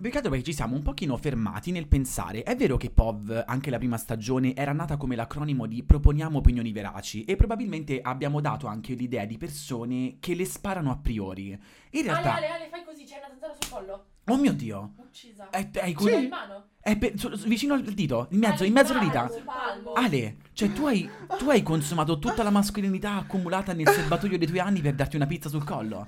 Peccato perché ci siamo un pochino fermati nel pensare. È vero che POV, anche la prima stagione, era nata come l'acronimo di Proponiamo opinioni veraci e probabilmente abbiamo dato anche l'idea di persone che le sparano a priori. In Ale, realtà... Ale, Ale, fai così, c'è una zanzara sul collo. Oh mio Dio! Uccisa. È, è, Sì. come- in mano. è pe- su- su- vicino al dito, in mezzo, Ale, in mezzo alla dita. sul palmo. Ale, cioè tu hai, tu hai consumato tutta la mascolinità accumulata nel serbatoio dei tuoi anni per darti una pizza sul collo.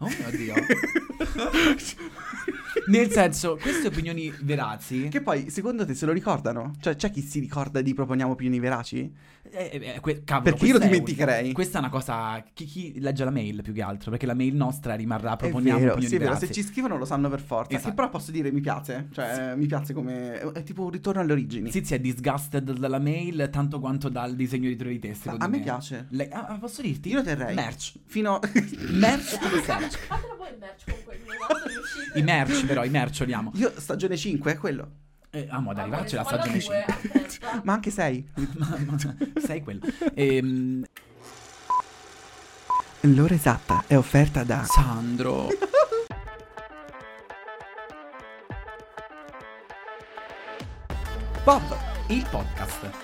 Oh mio Dio. Nel senso, queste opinioni veraci... Che poi, secondo te, se lo ricordano? Cioè, c'è chi si ricorda di proponiamo opinioni veraci? Eh, eh, que- cavolo, Perché io lo dimenticherei. un- questa è una cosa. Chi, chi legge la mail più che altro? Perché la mail nostra rimarrà. Proponiamo vero, opinioni sì, vero, veraci. se ci scrivono lo sanno per forza. Esatto. Che però posso dire mi piace, cioè mi piace come... è tipo un ritorno alle origini. Zizi è disgusted dalla mail tanto quanto dal disegno di te, Ma secondo a me piace. Lei- ah, posso dirti? Io lo terrei. Merch. Fino... Merch come fatela voi il merch. Quando riuscite. I merch, però, i merch oliamo. Io stagione 5 è quello. Eh, amo ad Amore, arrivarci alla stagione due, 5. aspetta. Ma anche 6. ma, ma- sei quello. Ehm, L'ora esatta è offerta da... Sandro. Bob! Il podcast.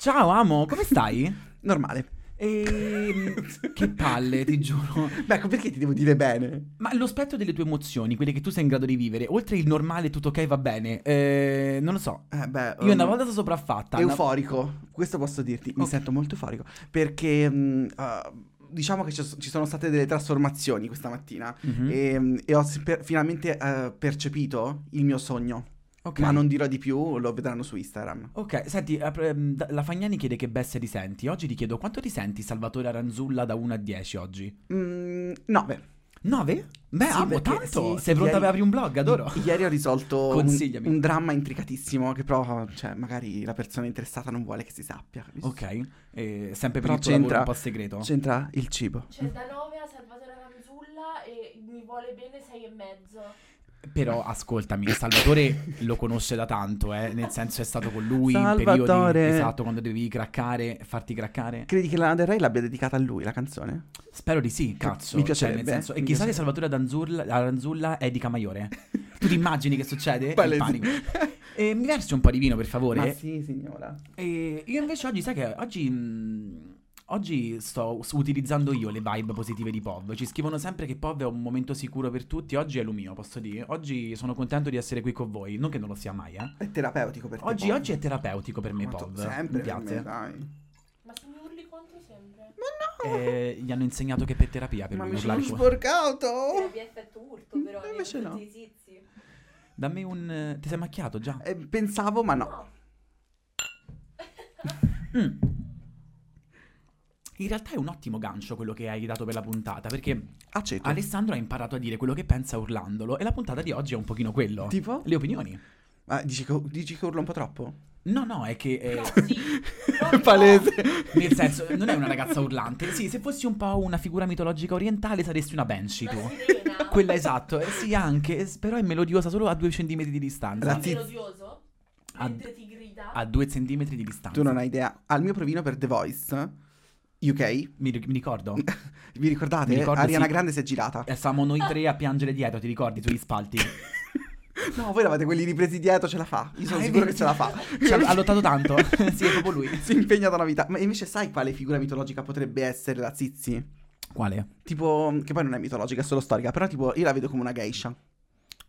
Ciao amo, come stai? Normale. Ehm, che palle, ti giuro. Beh, ecco perché ti devo dire bene. Ma lo spettro delle tue emozioni, quelle che tu sei in grado di vivere, oltre il normale tutto ok va bene, eh, non lo so. Eh beh, Io una um, volta sono sopraffatta. una- Euforico, questo posso dirti, mi Ok. sento molto euforico perché mm, uh, diciamo che ci sono state delle trasformazioni questa mattina Mhm. e, mm, e ho per- finalmente uh, percepito il mio sogno, Ok. ma non dirò di più, lo vedranno su Instagram. Ok, senti, da- la Fagnani chiede che bestia ti senti. Oggi ti chiedo quanto ti senti Salvatore Aranzulla da 1 a 10 oggi? Mm, no, beh, 9? Beh, Sì, amo perché- tanto. sì, Sei pronta ieri- per aprire un blog? Adoro. ieri ho risolto un, Consigliami. un dramma intricatissimo che però, cioè, magari la persona interessata non vuole che si sappia. capisci? Ok, eh, sempre per Però il tuo lavoro un po' segreto. C'entra il cibo. C'è da 9 a Salvatore Ranzulla e mi vuole bene 6 e mezzo. Però ascoltami, Salvatore lo conosce da tanto, eh, nel senso è stato con lui in Salvatore. periodi esatto quando devi craccare, farti craccare. Credi che Lana Del Rey l'abbia dedicata a lui la canzone? Spero di sì, cazzo. mi Cioè, piacerebbe, nel senso, e chissà che piacerebbe. Salvatore Aranzulla è di Camaiore. tu ti immagini che succede? Panico. E mi versi un po' di vino, per Ma favore? sì, signora. E io invece oggi, sai che oggi. mh, Oggi sto utilizzando io le vibe positive di POV. Ci scrivono sempre che POV è un momento sicuro per tutti. Oggi è lo mio, posso dire. Oggi sono contento di essere qui con voi. Non che non lo sia mai, eh. È terapeutico per te. Oggi, oggi è terapeutico per me, Ma POV. Sempre Mi piace. me, dai. Ma se mi urli contro sempre. Eh, gli hanno insegnato che per terapia per Ma lui mi urlare sono sporcato. Abbia effetto urto però. Oh. Invece no. tutti i zizi. Dammi un. eh, Ti sei macchiato già? Eh, pensavo, ma no. No. Mm. In realtà è un ottimo gancio quello che hai dato per la puntata. Perché Aceto. Alessandro ha imparato a dire quello che pensa urlandolo. E la puntata di oggi è un pochino quello. Tipo? Le opinioni. Ma dici che, dici che urlo un po' troppo? No, no, è che. eh, No, sì. No, Palese. Nel senso, non è una ragazza urlante. Sì, se fossi un po' una figura mitologica orientale saresti una Banshee tu. Quella esatto, eh, sì anche, però è melodiosa solo a due centimetri di distanza. La È melodioso. A- Mentre ti grida. A due centimetri di distanza. Tu non hai idea. Al mio provino per The Voice, UK, Mi, mi ricordo. vi ricordate? Mi ricordo, Ariana sì. Grande si è girata. E stavamo noi tre a piangere dietro, ti ricordi, sugli spalti. No, voi eravate quelli ripresi dietro, ce la fa. Io sono Ah, è sicuro che ce la fa. Ci ha, ha lottato tanto. sì, è proprio lui. si impegna da una vita. Ma invece sai quale figura mitologica potrebbe essere la Zizi? Quale? Tipo, che poi non è mitologica, è solo storica, però tipo io la vedo come una geisha.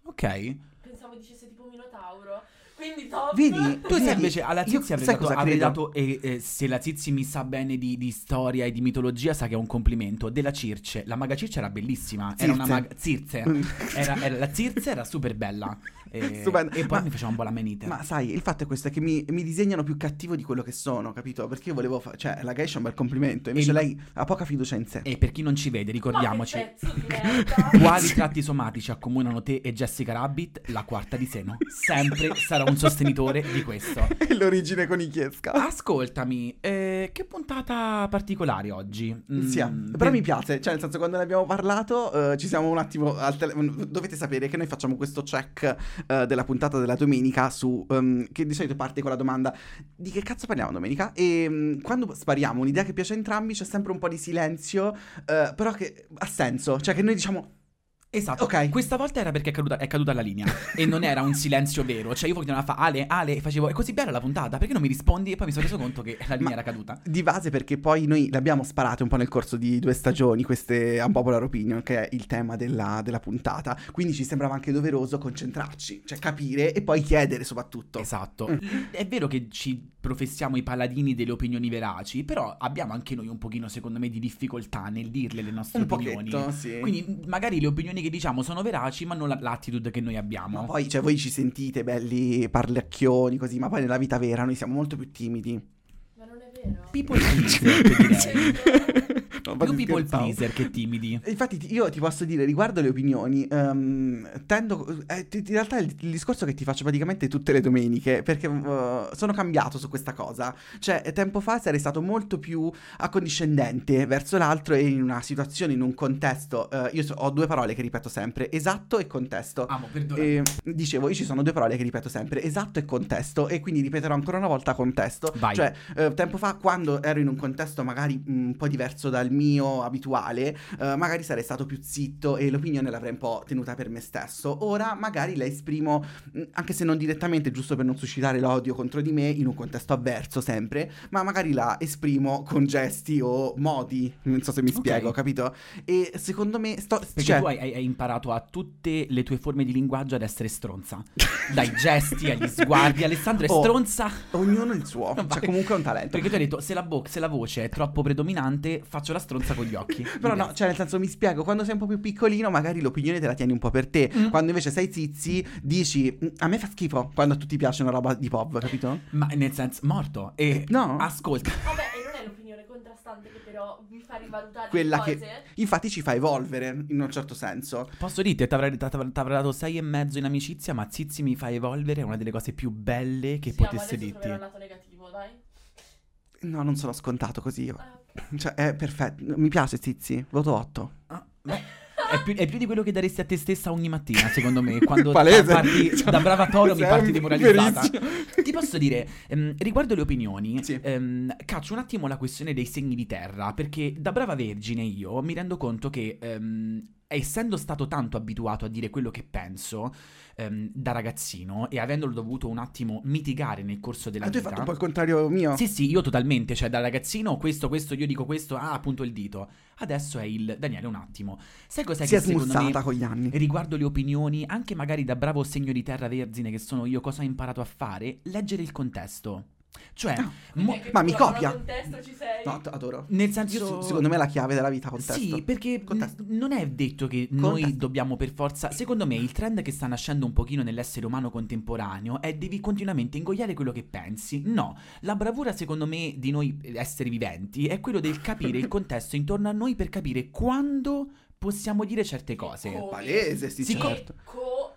Ok. Pensavo dicesse tipo Minotauro. Quindi top. Vedi? Tu sai invece alla Zizi avrei sai dato, cosa avrei credo? dato e, eh, se la Zizi mi sa bene di, di storia e di mitologia sa che è un complimento. Della Circe, la maga Circe era bellissima. Era una Circe. maga Circe. Era, era- la Circe era super bella. E, e poi Ma- mi faceva un po' la menite. Ma sai, il fatto è questo, è che mi, mi disegnano più cattivo di quello che sono, capito? Perché io volevo fa- cioè, la Geisha è un bel complimento, invece E- lei ha poca fiducia in sé. E per chi non ci vede, ricordiamoci. Quali tratti somatici accomunano te e Jessica Rabbit? La quarta di seno. Sempre sarà un sostenitore di questo. È l'origine con Ichiesca. Ascoltami, eh, che puntata particolare oggi? Mm, Sì, però per- mi piace, cioè nel senso quando ne abbiamo parlato eh, ci siamo un attimo al tele- dovete sapere che noi facciamo questo check eh, della puntata della domenica su ehm, che di solito parte con la domanda di che cazzo parliamo domenica e mm, quando spariamo un'idea che piace a entrambi c'è sempre un po' di silenzio eh, però che ha senso, cioè che noi diciamo Esatto, Ok. questa volta era perché è caduta, è caduta la linea e non era un silenzio vero, cioè io continuavo a fare Ale, Ale e facevo è così bella la puntata, perché non mi rispondi? E poi mi sono reso conto che la linea Ma- era caduta. di base perché poi noi l'abbiamo sparato un po' nel corso di due stagioni, queste unpopular opinion, che è il tema della, della puntata. Quindi ci sembrava anche doveroso concentrarci, cioè capire e poi chiedere soprattutto. Esatto. Mm. È vero che ci professiamo i paladini delle opinioni veraci, però abbiamo anche noi un pochino, secondo me, di difficoltà nel dirle le nostre Un opinioni. pochetto, sì. Quindi magari le opinioni che diciamo sono veraci, ma non la- l'attitude che noi Ma abbiamo. poi, cioè, voi ci sentite belli parlecchioni così, ma poi nella vita vera noi siamo molto più timidi. Ma non è vero. People. No, Più people pleaser che timidi. Infatti ti- io ti posso dire riguardo le opinioni, ehm, tendo, eh, in realtà è il, il discorso che ti faccio praticamente tutte le domeniche, perché eh, sono cambiato su questa cosa, cioè tempo fa sarei stato molto più accondiscendente verso l'altro e in una situazione, in un contesto, eh, io so- ho due parole che ripeto sempre, esatto e contesto. Amo, perdona. E, dicevo, io ci sono due parole che ripeto sempre, esatto e contesto, e quindi ripeterò ancora una volta contesto. Vai. Cioè, eh, tempo fa, quando ero in un contesto magari un po' diverso dal mio abituale, eh, magari sarei stato più zitto e l'opinione l'avrei un po' tenuta per me stesso. Ora magari la esprimo, mm, anche se non direttamente, giusto per non suscitare l'odio contro di me, in un contesto avverso sempre, ma magari la esprimo con gesti o modi, non so se mi spiego, capito? E secondo me, sto... Perché cioè, tu hai, hai- imparato a tutte le tue forme di linguaggio ad essere stronza. Dai gesti agli sguardi. Alessandro è Oh. stronza. ognuno il suo, cioè comunque è un talento. Perché tu hai detto se la, vo- se la voce è troppo predominante, faccio la stronza con gli occhi. Però no, cioè nel senso mi spiego, quando sei un po' più piccolino magari l'opinione te la tieni un po' per te, Mm. quando invece sei zizi dici "Mm, a me fa schifo quando a tutti piace una roba di pop, capito? Ma nel senso, morto. E No. ascolta. Vabbè, e non è l'opinione contrastante che però vi fa rivalutare Quella le che infatti ci fa evolvere in un certo senso. Posso dirti, ti avrei, dato sei e mezzo in amicizia, ma Zizi mi fa evolvere è una delle cose più belle che Sì, ma potesse adesso dirti. troverò il lato negativo, dai. No, non sono scontato così io. Ah, Cioè, è perfetto. Mi piace Zizi, voto 8. Ah, è, più, è più di quello che daresti a te stessa ogni mattina, secondo me. Quando Palese. parti Cioè, da brava toro mi parti demoralizzata. verissimo. Ti posso dire, ehm, riguardo le opinioni, Sì. ehm, caccio un attimo la questione dei segni di terra, perché da brava vergine io mi rendo conto che, ehm, essendo stato tanto abituato a dire quello che penso ehm, da ragazzino e avendolo dovuto un attimo mitigare nel corso della Ah, tu hai vita... fatto un po' il contrario mio? Sì, sì, io totalmente, cioè da ragazzino questo, questo, io dico questo, ah, appunto il dito. Adesso è il... Daniele, un attimo. Sai cos'è si che è secondo me... smussata con gli anni. Riguardo le opinioni, anche magari da bravo segno di terra vergine che sono io, cosa ho imparato a fare? Leggere il contesto. Cioè, Ah. mo- ma mi copia. al contesto ci sei. No, t- adoro. nel Io, senso... s- secondo me è la chiave della vita contesto. Sì, perché Contesto. n- non è detto che noi Contesto. dobbiamo per forza. Secondo me il trend che sta nascendo un pochino nell'essere umano contemporaneo è devi continuamente ingoiare quello che pensi. No, la bravura secondo me di noi esseri viventi è quello del capire il contesto intorno a noi per capire quando possiamo dire certe cose. Palese, sì, Sì, co-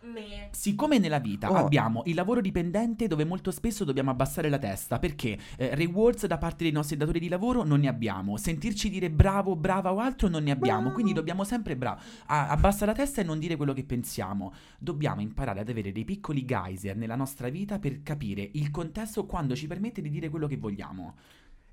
Come? Siccome nella vita Oh. abbiamo il lavoro dipendente dove molto spesso dobbiamo abbassare la testa perché eh, rewards da parte dei nostri datori di lavoro non ne abbiamo, sentirci dire bravo, brava o altro non ne abbiamo, Bravo. quindi dobbiamo sempre bravo, abbassa la testa e non dire quello che pensiamo. Dobbiamo imparare ad avere dei piccoli geyser nella nostra vita per capire il contesto quando ci permette di dire quello che vogliamo.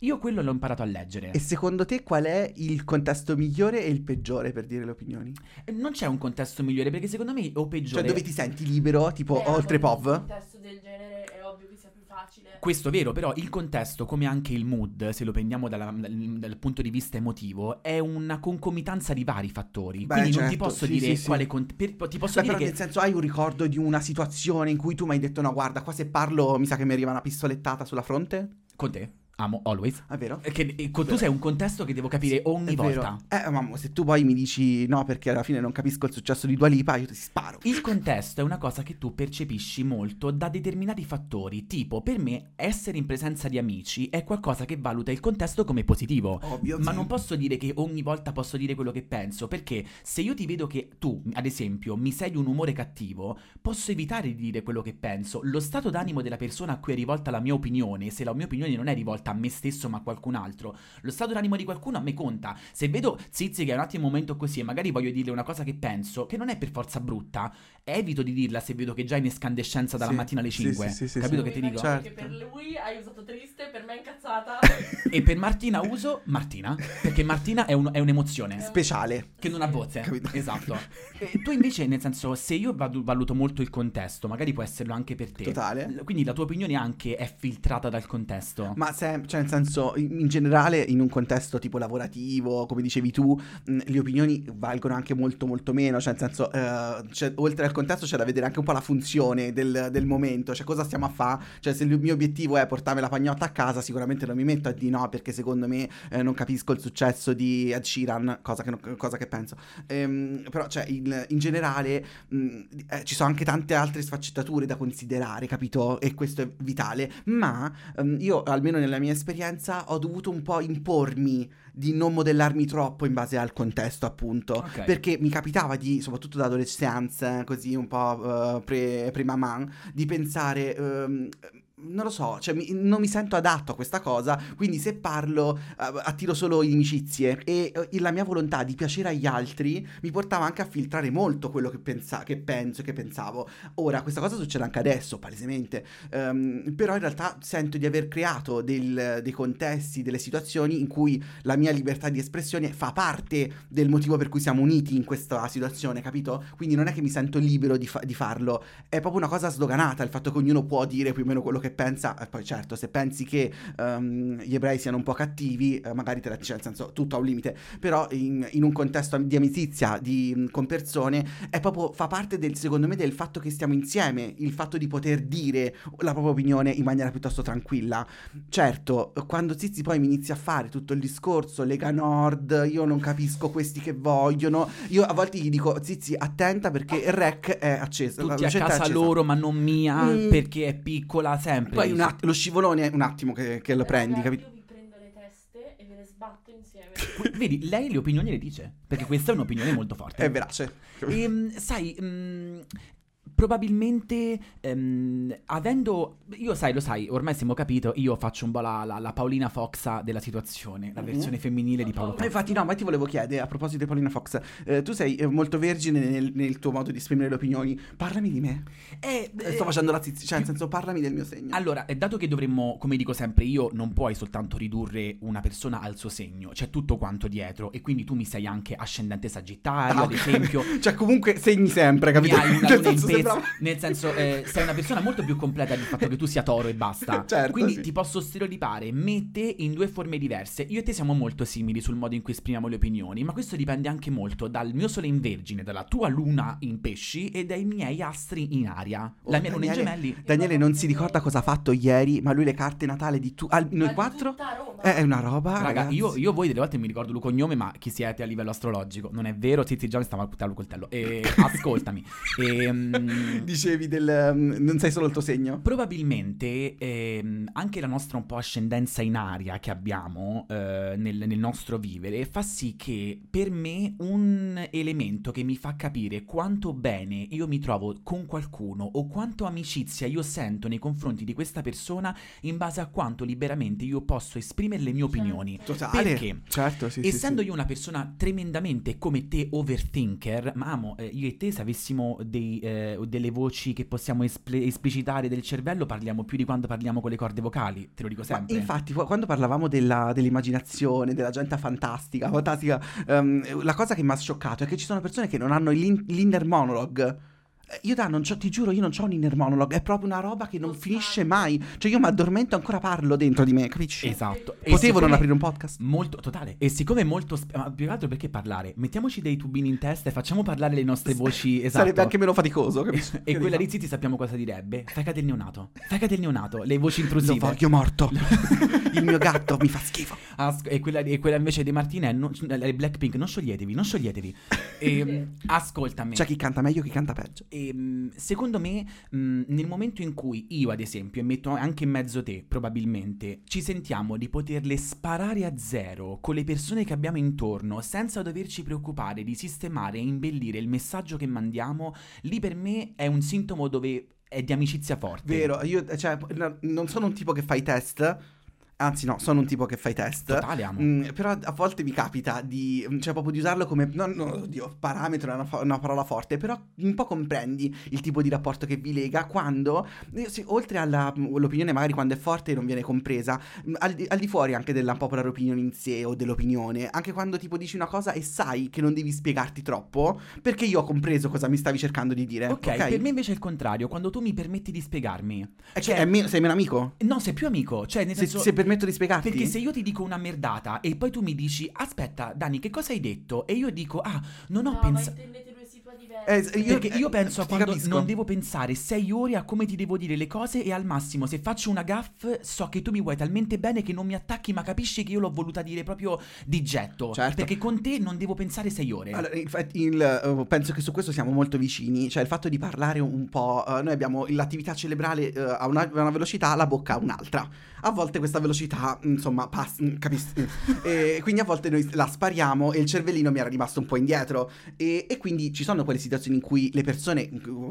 Io quello l'ho imparato a leggere. E secondo te qual è il contesto migliore e il peggiore per dire le opinioni? E Non c'è un contesto migliore perché secondo me o peggiore Cioè dove ti senti libero, tipo Eh, oltre con Un POV? contesto del genere è ovvio che sia più facile. Questo è vero, però il contesto, come anche il mood, se lo prendiamo dalla- dal, dal punto di vista emotivo, è una concomitanza di vari fattori. Beh, Quindi non ti certo, posso sì, dire sì, sì. quale cont- per- ti posso Beh, dire però che nel senso hai un ricordo di una situazione in cui tu mi hai detto no guarda qua se parlo mi sa che mi arriva una pistolettata sulla fronte? con te amo always. È vero? Che, con- tu sei un contesto che devo capire ogni È vero. volta. Eh, mamma, se tu poi mi dici no perché alla fine non capisco il successo di Dua Lipa, io ti sparo. Il contesto è una cosa che tu percepisci molto da determinati fattori, tipo per me essere in presenza di amici è qualcosa che valuta il contesto come positivo. Ovvio, Ma sì. non posso dire che ogni volta posso dire quello che penso, perché se io ti vedo che tu, ad esempio, mi sei di un umore cattivo, posso evitare di dire quello che penso. Lo stato d'animo della persona a cui è rivolta la mia opinione, se la mia opinione non è rivolta a me stesso ma a qualcun altro, lo stato d'animo di qualcuno a me conta. Se vedo Zizi che è un attimo un momento così e magari voglio dirle una cosa che penso, che non è per forza brutta, evito di dirla se vedo che già è in escandescenza dalla Sì, mattina alle sì, 5. sì, sì, sì, Capito sì. che ti dico? Certo. per lui hai usato triste, per me è incazzata. E per Martina uso Martina, perché Martina è, un- è un'emozione. Speciale. Che non ha voce, Capito? esatto. E tu invece, nel senso, se io valuto molto il contesto, magari può esserlo anche per te. Totale. Quindi la tua opinione anche è filtrata dal contesto. Ma se, cioè nel senso, in, in generale, in un contesto tipo lavorativo, come dicevi tu, mh, le opinioni valgono anche molto molto meno, cioè nel senso, eh, c'è- oltre al contesto c'è da vedere anche un po' la funzione del, del momento, cioè cosa stiamo a fare, cioè se il mio obiettivo è portarmi la pagnotta a casa, sicuramente non mi metto a di no, perché secondo me eh, non capisco il successo di Ed Sheeran, cosa che, non- cosa che penso. Ehm, però, cioè, il- in generale, mh, eh, ci sono anche tante altre sfaccettature da considerare, capito? E questo è vitale, ma ehm, io, almeno nella mia esperienza, ho dovuto un po' impormi di non modellarmi troppo in base al contesto, appunto. Ok. Perché mi capitava di, soprattutto da adolescenza, così un po' eh, pre, pre-maman, di pensare... ehm, non lo so, cioè mi- non mi sento adatto a questa cosa, quindi se parlo eh, attiro solo inimicizie e eh, la mia volontà di piacere agli altri mi portava anche a filtrare molto quello che, pensa- che penso e che pensavo. Ora, questa cosa succede anche adesso, palesemente, Ehm, però in realtà sento di aver creato del- dei contesti, delle situazioni in cui la mia libertà di espressione fa parte del motivo per cui siamo uniti in questa situazione, capito? Quindi non è che mi sento libero di, fa- di farlo, è proprio una cosa sdoganata il fatto che ognuno può dire più o meno quello che pensa. E poi certo, se pensi che ehm, gli ebrei siano un po' cattivi, eh, magari te la dice, nel senso tutto ha un limite, però in, in un contesto di amicizia di- con persone è proprio, fa parte del, secondo me, del fatto che stiamo insieme, il fatto di poter dire la propria opinione in maniera piuttosto tranquilla. Certo, quando Zizi poi mi inizia a fare tutto il discorso, Lega Nord, io non capisco questi che vogliono, io a volte gli dico, Zizi, attenta perché il rec è acceso. Tutti a casa accesa." loro, ma non mia, Mm. perché è piccola sempre. Poi un att- lo scivolone è un attimo che, che lo prendi, capito? Io vi prendo le teste e ve le sbatto insieme. Vedi, lei le opinioni le dice, perché questa è un'opinione molto forte. È verace. Ehm, sai, mm, probabilmente ehm, avendo io sai lo sai ormai siamo capito io faccio un po' la, la- la Paolina Foxa della situazione la Mhm. versione femminile di Paolo Fox infatti, no, ma ti volevo chiedere a proposito di Paulina Fox, eh, tu sei eh, molto vergine nel, nel tuo modo di esprimere le opinioni. Parlami di me. Eh, Eh, Sto eh, facendo la zizi, cioè, nel senso, parlami del mio segno. Allora, eh, dato che dovremmo, come dico sempre, io non puoi soltanto ridurre una persona al suo segno, c'è tutto quanto dietro, e quindi tu mi sei anche ascendente sagittario, Ah, ad esempio. cioè, comunque segni sempre, Mi capito? hai una Nel luna in senso, nel senso eh, sei una persona molto più completa del fatto che tu sia toro e basta. Certo, Quindi sì. ti posso stereotipare me te in due forme diverse. Io e te siamo molto simili sul modo in cui esprimiamo le opinioni, ma questo dipende anche molto dal mio sole in vergine, dalla tua luna in pesci e dai miei astri in aria. Oh, La mia luna in gemelli. Daniele non si ricorda cosa ha fatto ieri, ma lui le carte Natale di tu... al- noi quattro? tutta Roma. Eh, È una roba, Raga, io, io voi delle volte mi ricordo il cognome, ma chi siete a livello astrologico? Non è vero, Tizi già mi stava a puttare il coltello. E ascoltami. Ehm, Dicevi del... mm, non sei solo il tuo segno? Probabilmente ehm, anche la nostra un po' ascendenza in aria che abbiamo eh, nel, nel nostro vivere fa sì che per me un elemento che mi fa capire quanto bene io mi trovo con qualcuno o quanto amicizia io sento nei confronti di questa persona in base a quanto liberamente io posso esprimere le mie Certo. opinioni. Totale. Perché? Certo, sì, Essendo sì. io una persona tremendamente come te overthinker, ma amo, eh, io e te se avessimo dei, eh, delle voci che possiamo espl- esplicitare del cervello parliamo più di quando parliamo con le corde vocali, te lo dico Ma sempre. infatti, qu- quando parlavamo della- dell'immaginazione, della gente fantastica, fantastica ehm, la cosa che mi ha scioccato è che ci sono persone che non hanno l'in- l'inner monologue. Io da non c'ho, ti giuro, io non ho un inner monologue, è proprio una roba che non Costante. finisce mai. Cioè io mi addormento e ancora parlo dentro di me, capisci? Esatto. E Potevo non aprire un podcast? Molto, totale. E siccome è molto. sp- ma più che altro perché parlare? Mettiamoci dei tubini in testa e facciamo parlare le nostre voci. Esatto. Sarebbe anche meno faticoso, capisci? E quella di Zizi sappiamo cosa direbbe. Fegate il neonato. Fegate il neonato. Le voci Lo intrusive. voglio morto. il mio gatto mi fa schifo. As- e, quella, e quella invece di Martina è non- le Blackpink. Non scioglietevi, non scioglietevi. E, ascoltami. C'è chi canta meglio, chi canta peggio. E, mh, secondo me, mh, nel momento in cui io, ad esempio, e metto anche in mezzo te, probabilmente, ci sentiamo di poterle sparare a zero con le persone che abbiamo intorno, senza doverci preoccupare di sistemare e imbellire il messaggio che mandiamo, lì per me è un sintomo dove è di amicizia forte. Vero, io cioè, no, non sono un tipo che fa i test. Anzi, no, sono un tipo che fa i test. Totale, amo. Mm, però a volte mi capita di, cioè proprio di usarlo come, no, no, oddio, parametro è una, fa- una parola forte, però un po' comprendi il tipo di rapporto che vi lega quando, eh, sì, oltre all'opinione magari quando è forte e non viene compresa, mm, al di, al di fuori anche della popular opinion in sé o dell'opinione, anche quando tipo dici una cosa e sai che non devi spiegarti troppo, perché io ho compreso cosa mi stavi cercando di dire. Ok, per me invece è il contrario, quando tu mi permetti di spiegarmi. È cioè- che è meno- sei meno amico? No, sei più amico, cioè nel Se, senso... se permetto di spiegarti? Perché se io ti dico una merdata e poi tu mi dici, aspetta, Dani, che cosa hai detto? E io dico, ah, non ho No, pensato. Eh, io- Perché io eh, penso a ti quando capisco. non devo pensare sei ore a come ti devo dire le cose e al massimo se faccio una gaff so che tu mi vuoi talmente bene che non mi attacchi ma capisci che io l'ho voluta dire proprio di getto. Certo. Perché con te non devo pensare sei ore. Allora, infatti, il, eh, penso che su questo siamo molto vicini, cioè il fatto di parlare un po', eh, noi abbiamo l'attività cerebrale eh, a una, a una velocità, la bocca a un'altra. A volte questa velocità, insomma, passa, capisci? e quindi a volte noi la spariamo e il cervellino mi era rimasto un po' indietro. E, e quindi ci sono quelle situazioni in cui le persone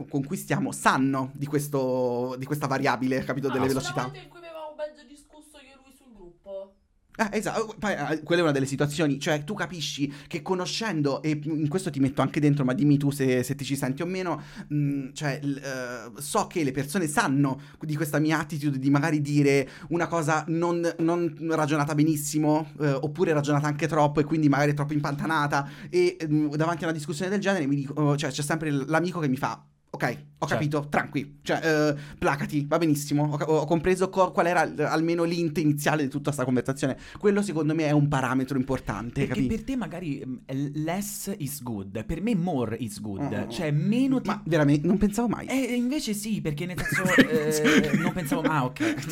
con cui stiamo sanno di, questo, di questa variabile, capito, delle Ah, velocità. In cui avevamo mezzo discusso io e lui sul gruppo. Eh, esatto, poi eh, quella è una delle situazioni, cioè tu capisci che conoscendo, e in questo ti metto anche dentro, ma dimmi tu se, se ti ci senti o meno, mh, cioè l- eh, so che le persone sanno di questa mia attitude di magari dire una cosa non, non ragionata benissimo, eh, oppure ragionata anche troppo e quindi magari troppo impantanata, e mh, davanti a una discussione del genere mi dico, cioè c'è sempre l'amico che mi fa... Ok, ho Certo. capito, tranqui, cioè eh, placati, va benissimo, ho, ho compreso co- qual era l- almeno l'int iniziale di tutta questa conversazione. Quello secondo me è un parametro importante, Perché capito? per te magari mm, less is good, per me more is good, Oh. cioè meno ti... Ma veramente non pensavo mai. Eh, invece sì, perché nel senso eh, non pensavo, ah ok,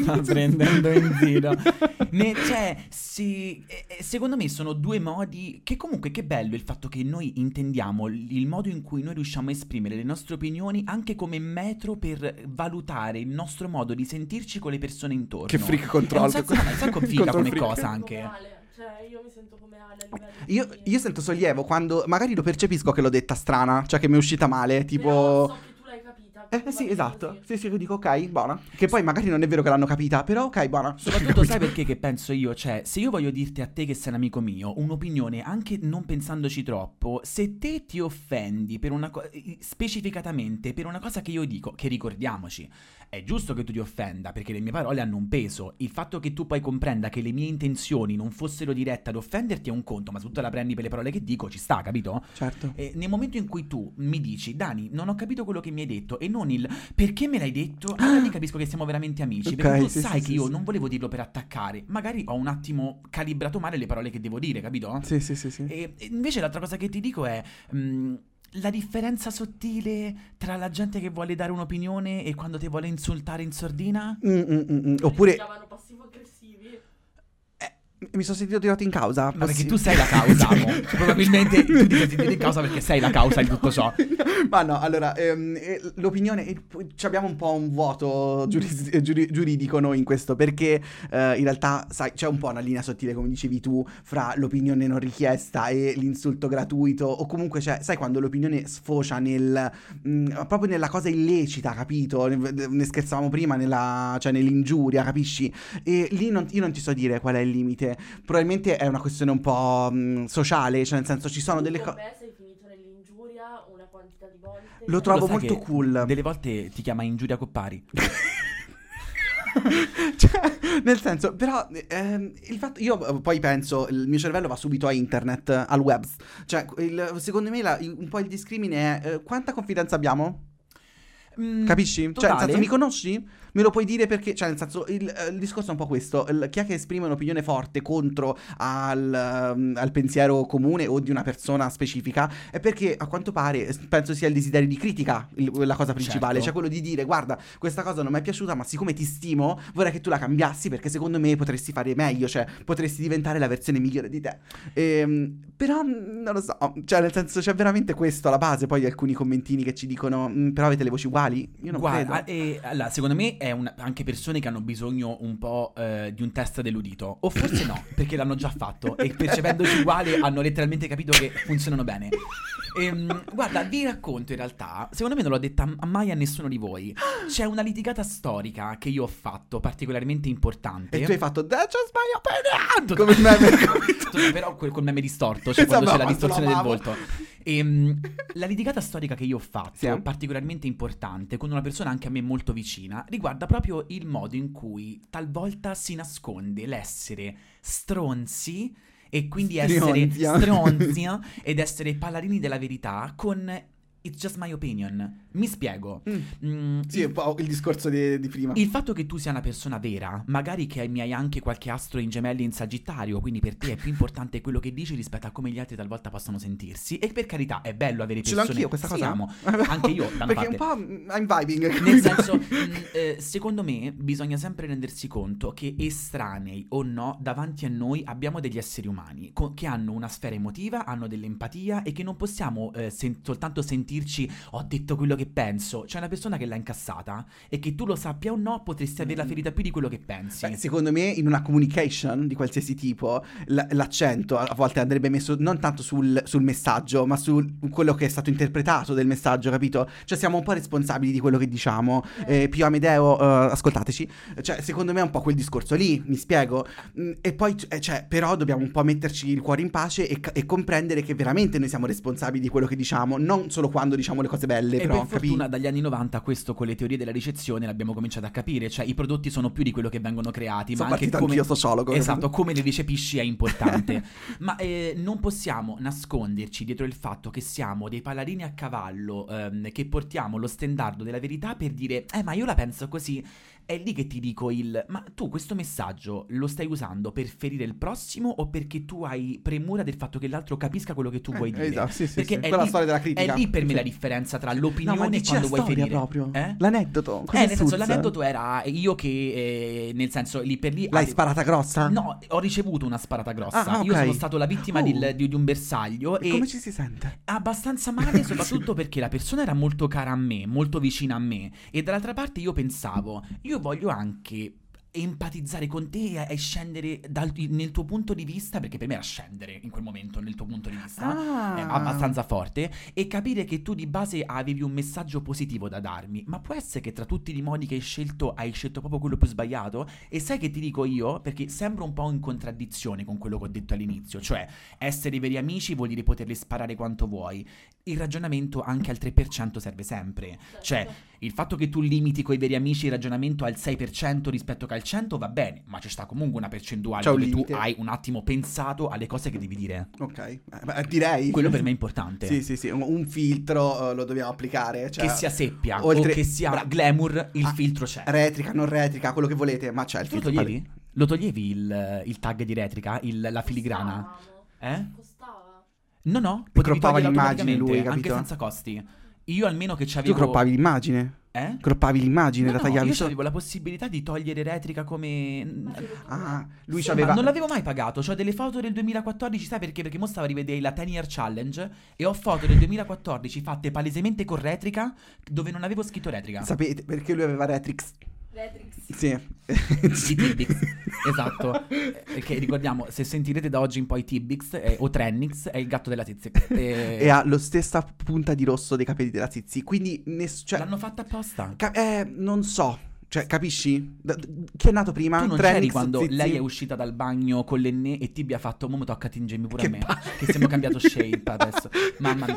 sta prendendo in giro. Ne- cioè, sì, eh, eh, secondo me sono due modi che comunque che bello il fatto che noi intendiamo il modo in cui noi riusciamo a esprimere le nostre opinioni anche come metro per valutare il nostro modo di sentirci con le persone intorno. Che freak È control. un sacco, no, è un sacco figa come freak. cosa anche. Cioè, io mi sento come Ale a livello Io, io sento sollievo quando magari lo percepisco che l'ho detta strana, cioè che mi è uscita male, Però tipo... so che tu l'hai capita. Eh va sì, esatto. Sì, sì, io dico ok, buona. Che poi magari non è vero che l'hanno capita, però ok, buona. Soprattutto sai perché che penso io? Cioè, se io voglio dirti a te che sei un amico mio, un'opinione, anche non pensandoci troppo, se te ti offendi per una cosa, specificatamente per una cosa che io dico, che ricordiamoci, è giusto che tu ti offenda, perché le mie parole hanno un peso. Il fatto che tu poi comprenda che le mie intenzioni non fossero dirette ad offenderti è un conto, ma se tu te la prendi per le parole che dico, ci sta, capito? Certo. E nel momento in cui tu mi dici, Dani, non ho capito quello che mi hai detto, e non il perché me l'hai detto, allora lì capisco che siamo veramente amici. Ok, perché tu sì, sai sì, che sì, io non volevo dirlo per attaccare, magari ho un attimo calibrato male le parole che devo dire, capito? Sì, sì, sì, sì. E e invece l'altra cosa che ti dico è. mm, la differenza sottile tra la gente che vuole dare un'opinione e quando ti vuole insultare in sordina? Mm, mm, mm, mm. Oppure Si chiamano passivo-aggressivi. Mi sono sentito tirato in causa. Ma perché tu sei la causa, amo. Cioè, probabilmente tu ti sei sentito in causa perché sei la causa di tutto ciò. Ma no, allora, ehm, eh, l'opinione, eh, abbiamo un po' un vuoto giuris- eh, giuri- giuridico noi in questo, perché eh, in realtà, sai, c'è un po' una linea sottile, come dicevi tu, fra l'opinione non richiesta e l'insulto gratuito, o comunque c'è, sai, quando l'opinione sfocia nel, mh, proprio nella cosa illecita, capito? Ne, ne scherzavamo prima, nella, cioè nell'ingiuria, capisci? E lì non- io non ti so dire qual è il limite, probabilmente è una questione un po' mh, sociale, cioè nel senso ci sono delle cose... una quantità di volte. Lo trovo Lo molto cool. Delle volte ti chiama Ingiuria Coppari. cioè, nel senso, però ehm, il fatto io eh, poi penso il mio cervello va subito a internet, al web. Cioè, il- secondo me la- il- un po' il discrimine è eh, quanta confidenza abbiamo? Mm, Capisci? Cioè, nel totale. senso, mi conosci? Me lo puoi dire perché, cioè, nel senso, il, eh, il discorso è un po' questo. Il- chi è che esprime un'opinione forte contro al, ehm, al pensiero comune o di una persona specifica è perché, a quanto pare, eh, penso sia il desiderio di critica il- la cosa principale. Certo. Cioè, quello di dire, guarda, questa cosa non mi è piaciuta, ma siccome ti stimo, vorrei che tu la cambiassi perché secondo me potresti fare meglio, cioè, potresti diventare la versione migliore di te. Ehm, però, non lo so, cioè, nel senso, c'è veramente questo alla base. Poi alcuni commentini che ci dicono, "Mm, però avete le voci uguali? Io non Guarda, credo. e, allora, secondo me è un- anche persone che hanno bisogno un po' eh, di un test dell'udito. O forse no, perché l'hanno già fatto e percependoci uguali hanno letteralmente capito che funzionano bene. Ehm, guarda, vi racconto in realtà, secondo me non l'ho detta mai a nessuno di voi. C'è una litigata storica che io ho fatto particolarmente importante. E tu hai fatto That's just my opinion! Come meme. Tot- Però quel, col meme distorto, cioè Esatto, quando c'è la distorsione del volto. Ehm, la litigata storica che io ho fatto, Sì. particolarmente importante, con una persona anche a me molto vicina, riguarda proprio il modo in cui talvolta si nasconde l'essere stronzi e quindi essere Stronzia. stronzi ed essere paladini della verità con It's just my opinion. Mi spiego. Mm. Mm, Sì, il- un po' il discorso di, di prima. il fatto che tu sia una persona vera, magari che mi hai anche qualche astro in gemelli in Sagittario, quindi per te è più importante quello che dici rispetto a come gli altri talvolta possono sentirsi. E per carità, è bello avere Ce persone l'ho anch'io questa Sì, cosa. amo. Anche io, da una Perché parte. un po' mm, I'm vibing. Nel senso, mh, eh, secondo me bisogna sempre rendersi conto che estranei o no, davanti a noi abbiamo degli esseri umani co- che hanno una sfera emotiva, hanno dell'empatia e che non possiamo eh, sen- soltanto sentirci ho detto quello che penso. C'è una persona che l'ha incassata e che tu lo sappia o no potresti averla ferita più di quello che pensi. Beh, secondo me in una communication di qualsiasi tipo l- l'accento a volte andrebbe messo non tanto sul, sul messaggio ma su quello che è stato interpretato del messaggio, capito? Cioè siamo un po' responsabili di quello che diciamo. Eh, Pio Amedeo, eh, ascoltateci, cioè secondo me è un po' quel discorso lì, mi spiego. Mm, E poi, eh, cioè, però dobbiamo un po' metterci il cuore in pace e, e comprendere che veramente noi siamo responsabili di quello che diciamo, non solo quando diciamo le cose belle, E però, per fortuna dagli anni 90 questo con le teorie della ricezione l'abbiamo cominciato a capire, cioè i prodotti sono più di quello che vengono creati, Sono ma anche come anch'io sociologo. Esatto, come le recepisci è importante. ma eh, non possiamo nasconderci dietro il fatto che siamo dei paladini a cavallo ehm, che portiamo lo stendardo della verità per dire "Eh, ma io la penso così". È lì che ti dico il "Ma tu questo messaggio lo stai usando per ferire il prossimo o perché tu hai premura del fatto che l'altro capisca quello che tu vuoi Eh, dire?". esatto, sì, sì, Perché sì. è Quella lì- storia della critica. È lì per me la differenza tra No, l'opinione ma e quando vuoi ferire. proprio. Eh? L'aneddoto. cosa Eh, nel senso, l'aneddoto era io che, eh, nel senso, lì per lì... L'hai ave- sparata grossa? No, ho ricevuto una sparata grossa. Ah, Io ok. sono stato la vittima Oh. del- di, di un bersaglio e Come ci si sente? abbastanza male, soprattutto perché la persona era molto cara a me, molto vicina a me. E dall'altra parte io pensavo, io voglio anche empatizzare con te e, scendere dal- nel tuo punto di vista, perché per me era scendere in quel momento nel tuo punto di vista Ah. abbastanza forte e capire che tu di base avevi un messaggio positivo da darmi, ma può essere che tra tutti i modi che hai scelto hai scelto proprio quello più sbagliato? E sai che ti dico io? Perché sembra un po' in contraddizione con quello che ho detto all'inizio, cioè essere veri amici vuol dire poterli sparare quanto vuoi. Il ragionamento anche al 3% serve sempre. Cioè, il fatto che tu limiti coi veri amici il ragionamento al 6% rispetto che al 100 va bene, ma ci sta comunque una percentuale C'è un dove tu limite. hai un attimo pensato alle cose che devi dire. Ok, eh, direi. Quello per me è importante. Sì, sì, sì, un, un filtro eh, lo dobbiamo applicare. Cioè, che sia seppia oltre- o che sia Bra- glamour, il Ah, filtro c'è. Retrica, non retrica, quello che volete, ma c'è il Tu lo filtro. toglievi? Lo toglievi il, il tag di retrica, il- la filigrana? Eh? Costava. No, no, potevi croppava toglierlo l'immagine lui, automaticamente, capito? anche senza costi. Io almeno che Tu c'avevo... croppavi l'immagine? Eh? Croppavi l'immagine, No, la no, tagliavi io avevo la possibilità di togliere retrica come... Ah, lui Sì, c'aveva... ma non l'avevo mai pagato. Ho delle foto del 2014, sai perché? Perché mo stavo a rivedere la 10 Year Challenge e ho foto del 2014 fatte palesemente con retrica dove non avevo scritto retrica. Sapete perché lui aveva Retrix? Retrix. Sì. Di Tibix, esatto. Eh, Che ricordiamo, se sentirete da oggi in poi Tibix eh, o Trennix è il gatto della Tizi. Eh, e ha lo stessa punta di rosso dei capelli della Zizi. Quindi, ness- cioè, L'hanno fatta apposta. ca- eh, non so. Cioè, capisci? D- d- chi è nato prima? Tu non Trennix, c'eri quando Zizi? lei è uscita dal bagno con l'enne e Tibi ha fatto Mo mi tocca tingermi pure Che a me. palle. Che siamo cambiato shape adesso. Mamma mia.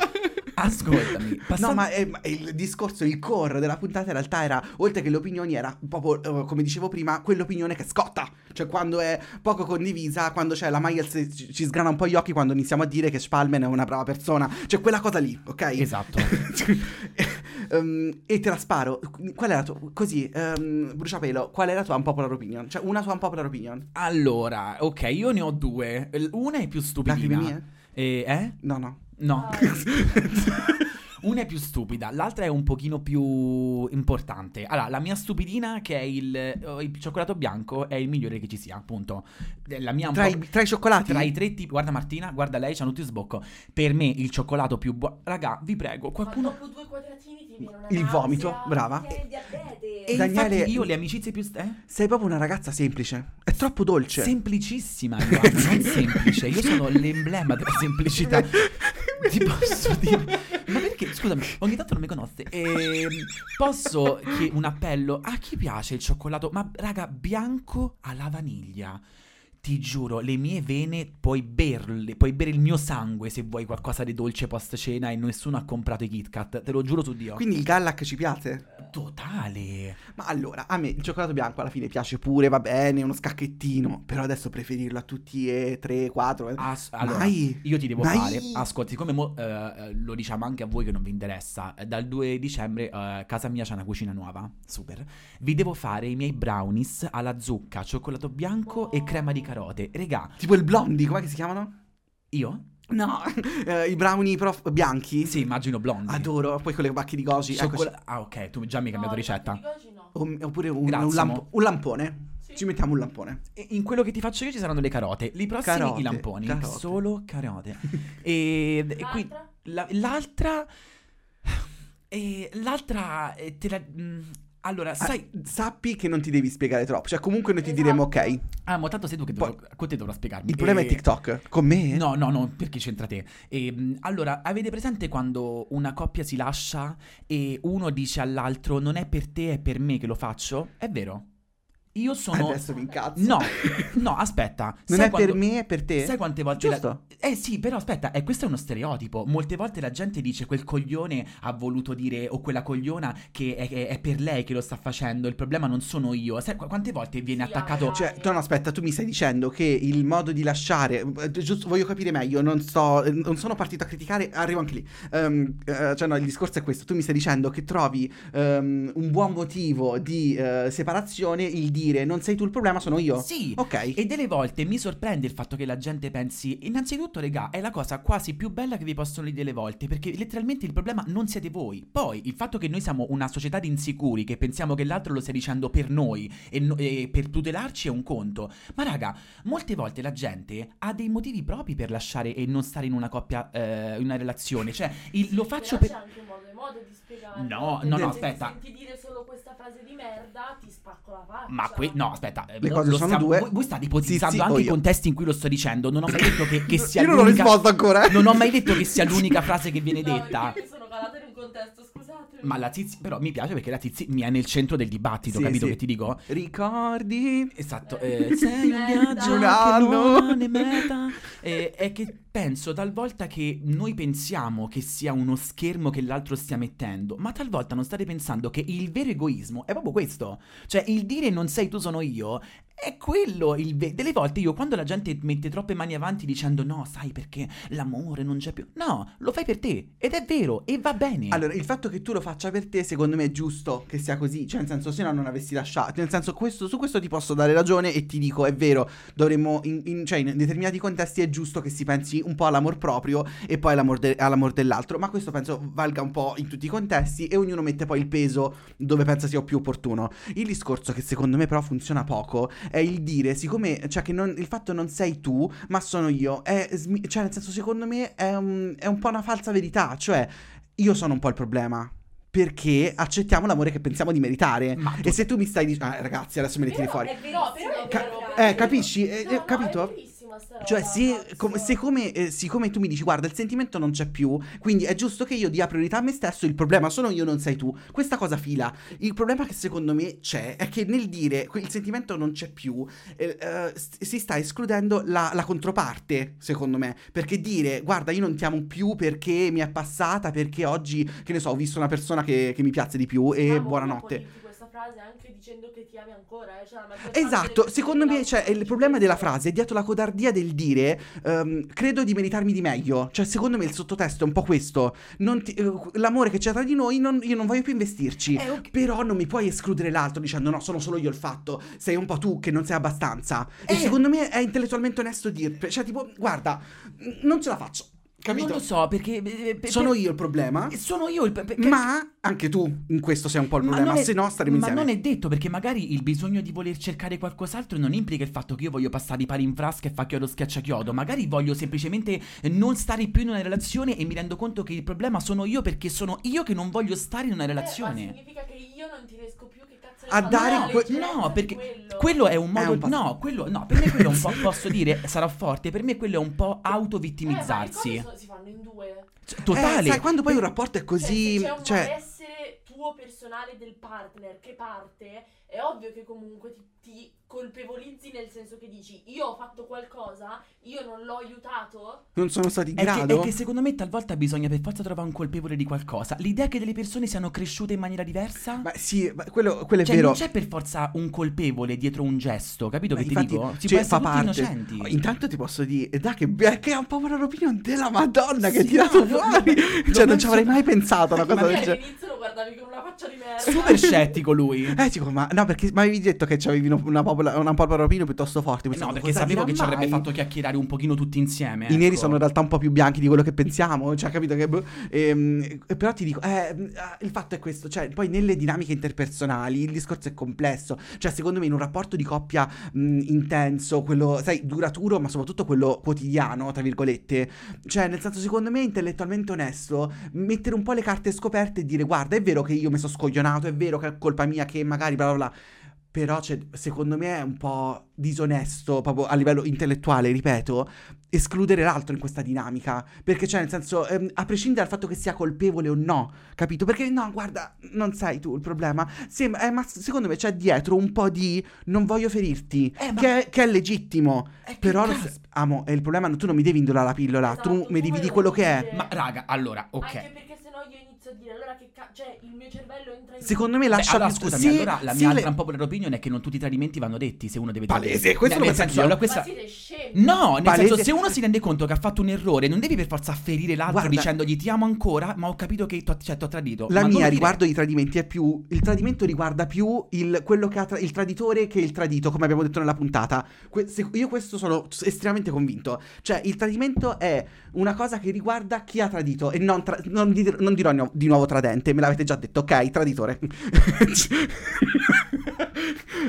Ascoltami, passando- No, ma, è- ma il discorso, il core della puntata in realtà era, oltre che le opinioni, era proprio, eh, come dicevo prima, quell'opinione che scotta. Cioè, quando è poco condivisa, quando c'è la Miles ci, ci sgrana un po' gli occhi quando iniziamo a dire che Spalman è una brava persona. Cioè, quella cosa lì, ok? Esatto. Ehm, e te la sparo. Qual è la tua... Così, ehm, bruciapelo, qual è la tua unpopular opinion? Cioè, una tua unpopular opinion. Allora, ok, io ne ho due. Una è più Lacrime stupidina. mie? E, eh? No, no. No. Ah. Una è più stupida, l'altra è un pochino più importante. Allora, la mia stupidina, che è il, eh, il cioccolato bianco, è il migliore che ci sia, appunto. Eh, La mia Tra i, tra i cioccolati? Tra i tre tipi, guarda Martina, guarda lei, c'ha tutti sbocco. Per me il cioccolato più buono. Raga, vi prego, Ma qualcuno. dopo due quadratini ti viene una Il nausea. vomito, brava. Diabete. E Daniele- infatti io le amicizie più. Eh? Sei proprio una ragazza semplice. È troppo dolce. Semplicissima, Ivana, non semplice. Io sono l'emblema della semplicità. Ti posso dire. Ma perché, scusami, ogni tanto non mi conosce. Ehm, posso che un appello a chi piace il cioccolato? Ma raga, bianco alla vaniglia. Ti giuro, le mie vene puoi berle, puoi bere il mio sangue se vuoi qualcosa di dolce post cena e nessuno ha comprato i Kit Kat. Te lo giuro su Dio. Quindi il Gallac ci piace? Totale. Ma allora, a me il cioccolato bianco alla fine piace pure, va bene, uno scacchettino. Però adesso preferirlo a tutti e tre, quattro. As- allora, Mai. io ti devo Mai. fare. Ascolti, siccome mo, eh, eh, lo diciamo anche a voi che non vi interessa, eh, dal 2 dicembre eh, a casa mia c'è una cucina nuova. Super. Vi devo fare i miei brownies alla zucca, cioccolato bianco e crema di carote. Regà, Tipo il blondi, com'è che si chiamano? io? No, eh, i brownie prof bianchi. Sì, immagino blondi. Adoro, poi con le bacche di goji. Cioccol- eccoci. ah, ok, tu già mi hai cambiato No, ricetta. goji no. O- Oppure un, un lamp- un lampone. Sì. Ci mettiamo un lampone. E in quello che ti faccio io ci saranno le carote. I prossimi Carote, i lamponi. carote. Solo carote. e, e qui L'altra? la- l'altra. E l'altra. eh, te la. mm, allora, sai. Ah, sappi che non ti devi spiegare troppo. Cioè, comunque noi ti Esatto. diremo ok. Ah, ma tanto sei tu che Poi- dovrò, con te dovrò spiegarmi. Il problema E- è TikTok. Con me? No, no, no, perché c'entra te. Ehm, allora, avete presente quando una coppia si lascia e uno dice all'altro non è per te, è per me che lo faccio? È vero. Io sono... Adesso mi incazzo. No, no, aspetta. Non Sai è quando- per me, è per te. Sai quante volte... la-. Eh sì, però aspetta, eh, questo è uno stereotipo. Molte volte la gente dice quel coglione ha voluto dire o quella cogliona che è, è- è per lei che lo sta facendo, il problema non sono io. Sai qu- quante volte viene Sì, attaccato... ah, Cioè, no, no, aspetta, tu mi stai dicendo che il modo di lasciare. eh, Giusto, voglio capire meglio. Non eh, Non sono partito a criticare. Arrivo anche lì. Ehm, eh, cioè, no, il discorso è questo. Tu mi stai dicendo che trovi ehm, un buon motivo di eh, separazione il dire non sei tu il problema, sono io. Sì, Ok. E delle volte mi sorprende il fatto che la gente pensi, innanzitutto, regà, è la cosa quasi più bella che vi possono dire delle volte, perché letteralmente il problema non siete voi. Poi, il fatto che noi siamo una società di insicuri, che pensiamo che l'altro lo stia dicendo per noi e, no- e per tutelarci è un conto. Ma raga, molte volte la gente ha dei motivi propri per lasciare e non stare in una coppia, eh, in una relazione. Cioè, il- lo faccio per... c'è anche modo e modo di spiegare. No, Perché no, se no, aspetta. Mi senti dire solo questa frase di merda, ti spacco la faccia. Ma que- no, aspetta, Le lo- cose sono stiamo- due. Voi, voi state ipotizzando Sì, sì, anche i io. contesti in cui lo sto dicendo. Non ho mai detto che, che sia Io non ho l'unica. risposto ancora. eh. Non ho mai detto che sia l'unica frase che viene No, detta. perché mi sono calata in un contesto. Ma la Tizi, però mi piace perché la Tizi mi è nel centro del dibattito, Sì, capito sì. che ti dico? Ricordi? Esatto, Eh, sei un viaggio Un che anno. non ha né meta. Eh, è che penso talvolta che noi pensiamo che sia uno schermo che l'altro stia mettendo, ma talvolta non state pensando che il vero egoismo è proprio questo. Cioè, il dire non sei tu, sono io, è quello il ve- Delle volte io, quando la gente mette troppe mani avanti dicendo no, sai perché l'amore non c'è più. No, lo fai per te. Ed è vero, e va bene. Allora, il fatto che tu lo faccia per te, secondo me è giusto che sia così. Cioè, nel senso, se no non avessi lasciato. Nel senso, questo, su questo ti posso dare ragione e ti dico, è vero, dovremmo. In, in- cioè, in determinati contesti è giusto che si pensi un po' all'amor proprio e poi all'amor, de- all'amor dell'altro. Ma questo penso valga un po' in tutti i contesti e ognuno mette poi il peso dove pensa sia più opportuno. Il discorso che secondo me però funziona poco è il dire, siccome, cioè che non, il fatto non sei tu, ma sono io, è, cioè nel senso secondo me è un, è un po' una falsa verità, cioè io sono un po' il problema. Perché accettiamo l'amore che pensiamo di meritare. Ma tu- E se tu mi stai dicendo. Ah, ragazzi, adesso me ne tiri fuori. è No, però Ca- vero. eh, capisci? Eh, No, eh, no, capito? È verissimo. ma sta roba, Cioè, se, com- siccome, eh, siccome tu mi dici, guarda, il sentimento non c'è più, quindi è giusto che io dia priorità a me stesso, il problema sono io, non sei tu. Questa cosa fila. Il problema che secondo me c'è è che nel dire il sentimento non c'è più, eh, eh, si sta escludendo la, la controparte, secondo me. Perché dire, guarda, io non ti amo più perché mi è passata, perché oggi, che ne so, ho visto una persona che, che mi piace di più e Ah, buonanotte. Frase anche dicendo che ti ami ancora, eh? cioè, la maggior parte Esatto, secondo me cioè, il problema della frase è dietro la codardia del dire ehm, credo di meritarmi di meglio. Cioè, secondo me il sottotesto è un po' questo. Non ti- eh, l'amore che c'è tra di noi, non- io non voglio più investirci. Eh, ok. Però non mi puoi escludere l'altro dicendo no, sono solo io il fatto. Sei un po' tu che non sei abbastanza. E Eh. secondo me è intellettualmente onesto dirti. Cioè, tipo, guarda, n- non ce la faccio. Capito? Non lo so, perché... eh, per- Sono per- io il problema. Sono io il... perché- Ma anche tu in questo sei un po' il Ma problema. è- Se no, staremo ma insieme. non è detto perché magari il bisogno di voler cercare qualcos'altro non implica il fatto che io voglio passare i pari in frasca e fa chiodo schiaccia chiodo. Magari voglio semplicemente non stare più in una relazione e mi rendo conto che il problema sono io perché sono io che non voglio stare in una Eh, ma relazione. significa che io non ti riesco più, A dare No, que- No, perché quello. quello è un modo. un po'- no, quello, no, per me quello è un po'. Posso dire, sarà forte. Per me quello è un po' Eh, auto-vittimizzarsi. so- si fanno in due. Cioè, Totale. Eh, sai, quando poi un rapporto è così. Cioè, se c'è un Cioè, malessere tuo personale del partner che parte, è ovvio che comunque ti, ti colpevolizzi nel senso che dici io ho fatto qualcosa, io non l'ho aiutato. non sono stati in È che, grado. è che secondo me talvolta bisogna per forza trovare un colpevole di qualcosa. L'idea che delle persone siano cresciute in maniera diversa. Ma sì, ma quello, quello è cioè, vero. non c'è per forza un colpevole dietro un gesto, capito Ma che infatti, ti dico? Si cioè, può fa parte. innocenti. Oh, Intanto ti posso dire, dai, che, be- che è un power opinion della Madonna che Sì, hai tirato no, fuori. lo- cioè, l'ho non ci avrei mai pensato una cosa del genere. all'inizio lo guardavi con una faccia di merda. Super scettico lui. Eh, dico, ma no, perché mi avevi detto che avevi una, una, una power opinion piuttosto forte. Eh No, perché sapevo che dirà ci avrebbe mai? fatto chiacchierare un pochino tutti insieme. I neri ecco. sono in realtà un po' più bianchi di quello che pensiamo, cioè, capito che... boh, ehm, eh, però ti dico, eh, il fatto è questo, cioè, poi nelle dinamiche interpersonali il discorso è complesso, cioè, secondo me in un rapporto di coppia mh, intenso, quello, sai, duraturo, ma soprattutto quello quotidiano, tra virgolette, cioè, nel senso, secondo me, intellettualmente onesto, mettere un po' le carte scoperte e dire, guarda, è vero che io mi sono scoglionato, è vero che è colpa mia che magari bla bla bla... Però, cioè, secondo me è un po' disonesto, proprio a livello intellettuale, ripeto, escludere l'altro in questa dinamica. Perché, cioè, nel senso, ehm, a prescindere dal fatto che sia colpevole o no, capito? Perché, no, guarda, non sei tu il problema. Sem- eh, ma secondo me c'è dietro un po' di non voglio ferirti, Eh, ma- che, è, che è legittimo. Eh, che Però, lo- amo, è il problema, tu non mi devi indurare la pillola, Esatto, tu mi devi dire lo quello che è. Ma raga, allora, ok. Anche perché sennò io inizio a dire allora che cioè il mio cervello entra in Secondo me Beh, lascia allora, più- scusami, se- allora la se mia le- altra un po' per opinione è che non tutti i tradimenti vanno detti se uno deve Palese, tradire. questo Nel lo penso senso, allora, Ma questa... siete scemi. No, nel Palese- senso, se uno si rende conto che ha fatto un errore, non devi per forza ferire l'altro Guarda- dicendogli ti amo ancora, ma ho capito che t'ho, cioè, t'ho tradito. La Ma mia riguardo i tradimenti è più. Il tradimento riguarda più il, quello che ha tra- il traditore che il tradito, come abbiamo detto nella puntata. Que- se- io questo sono estremamente convinto. Cioè, il tradimento è una cosa che riguarda chi ha tradito e non, tra- non di- non dirò di nuovo tradente, me l'avete già detto, ok? Traditore.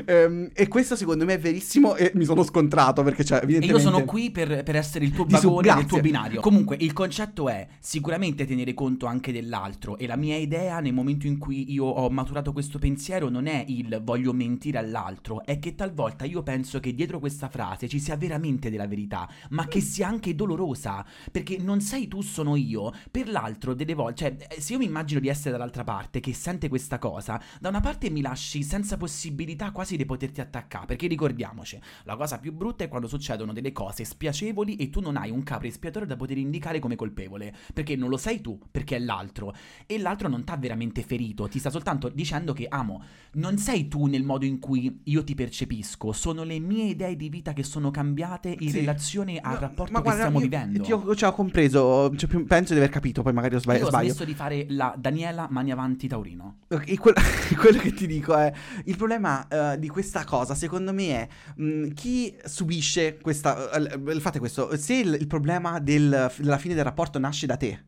Ehm, e questo secondo me è verissimo e mi sono scontrato perché, cioè, E evidentemente. io sono qui per, per essere il tuo vagone grazie. tuo binario. Comunque, il concetto è sicuramente tenere conto anche dell'altro. E la mia idea, nel momento in cui io ho maturato questo pensiero, non è il voglio mentire all'altro, è che talvolta io penso che dietro questa frase ci sia veramente della verità, ma che sia anche dolorosa. Perché non sei tu, sono io. Per l'altro, delle volte, cioè, se io mi immagino di essere dall'altra parte che sente questa cosa, da una parte mi lasci senza possibilità quasi di poterti attaccare. Perché ricordiamoci, la cosa più brutta è quando succedono delle cose spiacevoli e tu non hai un capo espiatorio da poter indicare come colpevole. Perché non lo sei tu, perché è l'altro. E l'altro non t'ha veramente ferito, ti sta soltanto dicendo che amo, non sei tu nel modo in cui io ti percepisco, sono le mie idee di vita che sono cambiate in Sì. relazione al No, rapporto che guarda, stiamo io- vivendo. Ti ho, cioè, ho compreso, cioè, penso di aver capito, poi magari ho sbagli- Io ho sbaglio. smesso di fare la Daniela Mani Avanti Taurino. Ok, quel- quello che ti dico è il problema eh, di questa cosa secondo me è mh, chi subisce questa fatto è questo se il, il problema del- della fine del rapporto nasce da te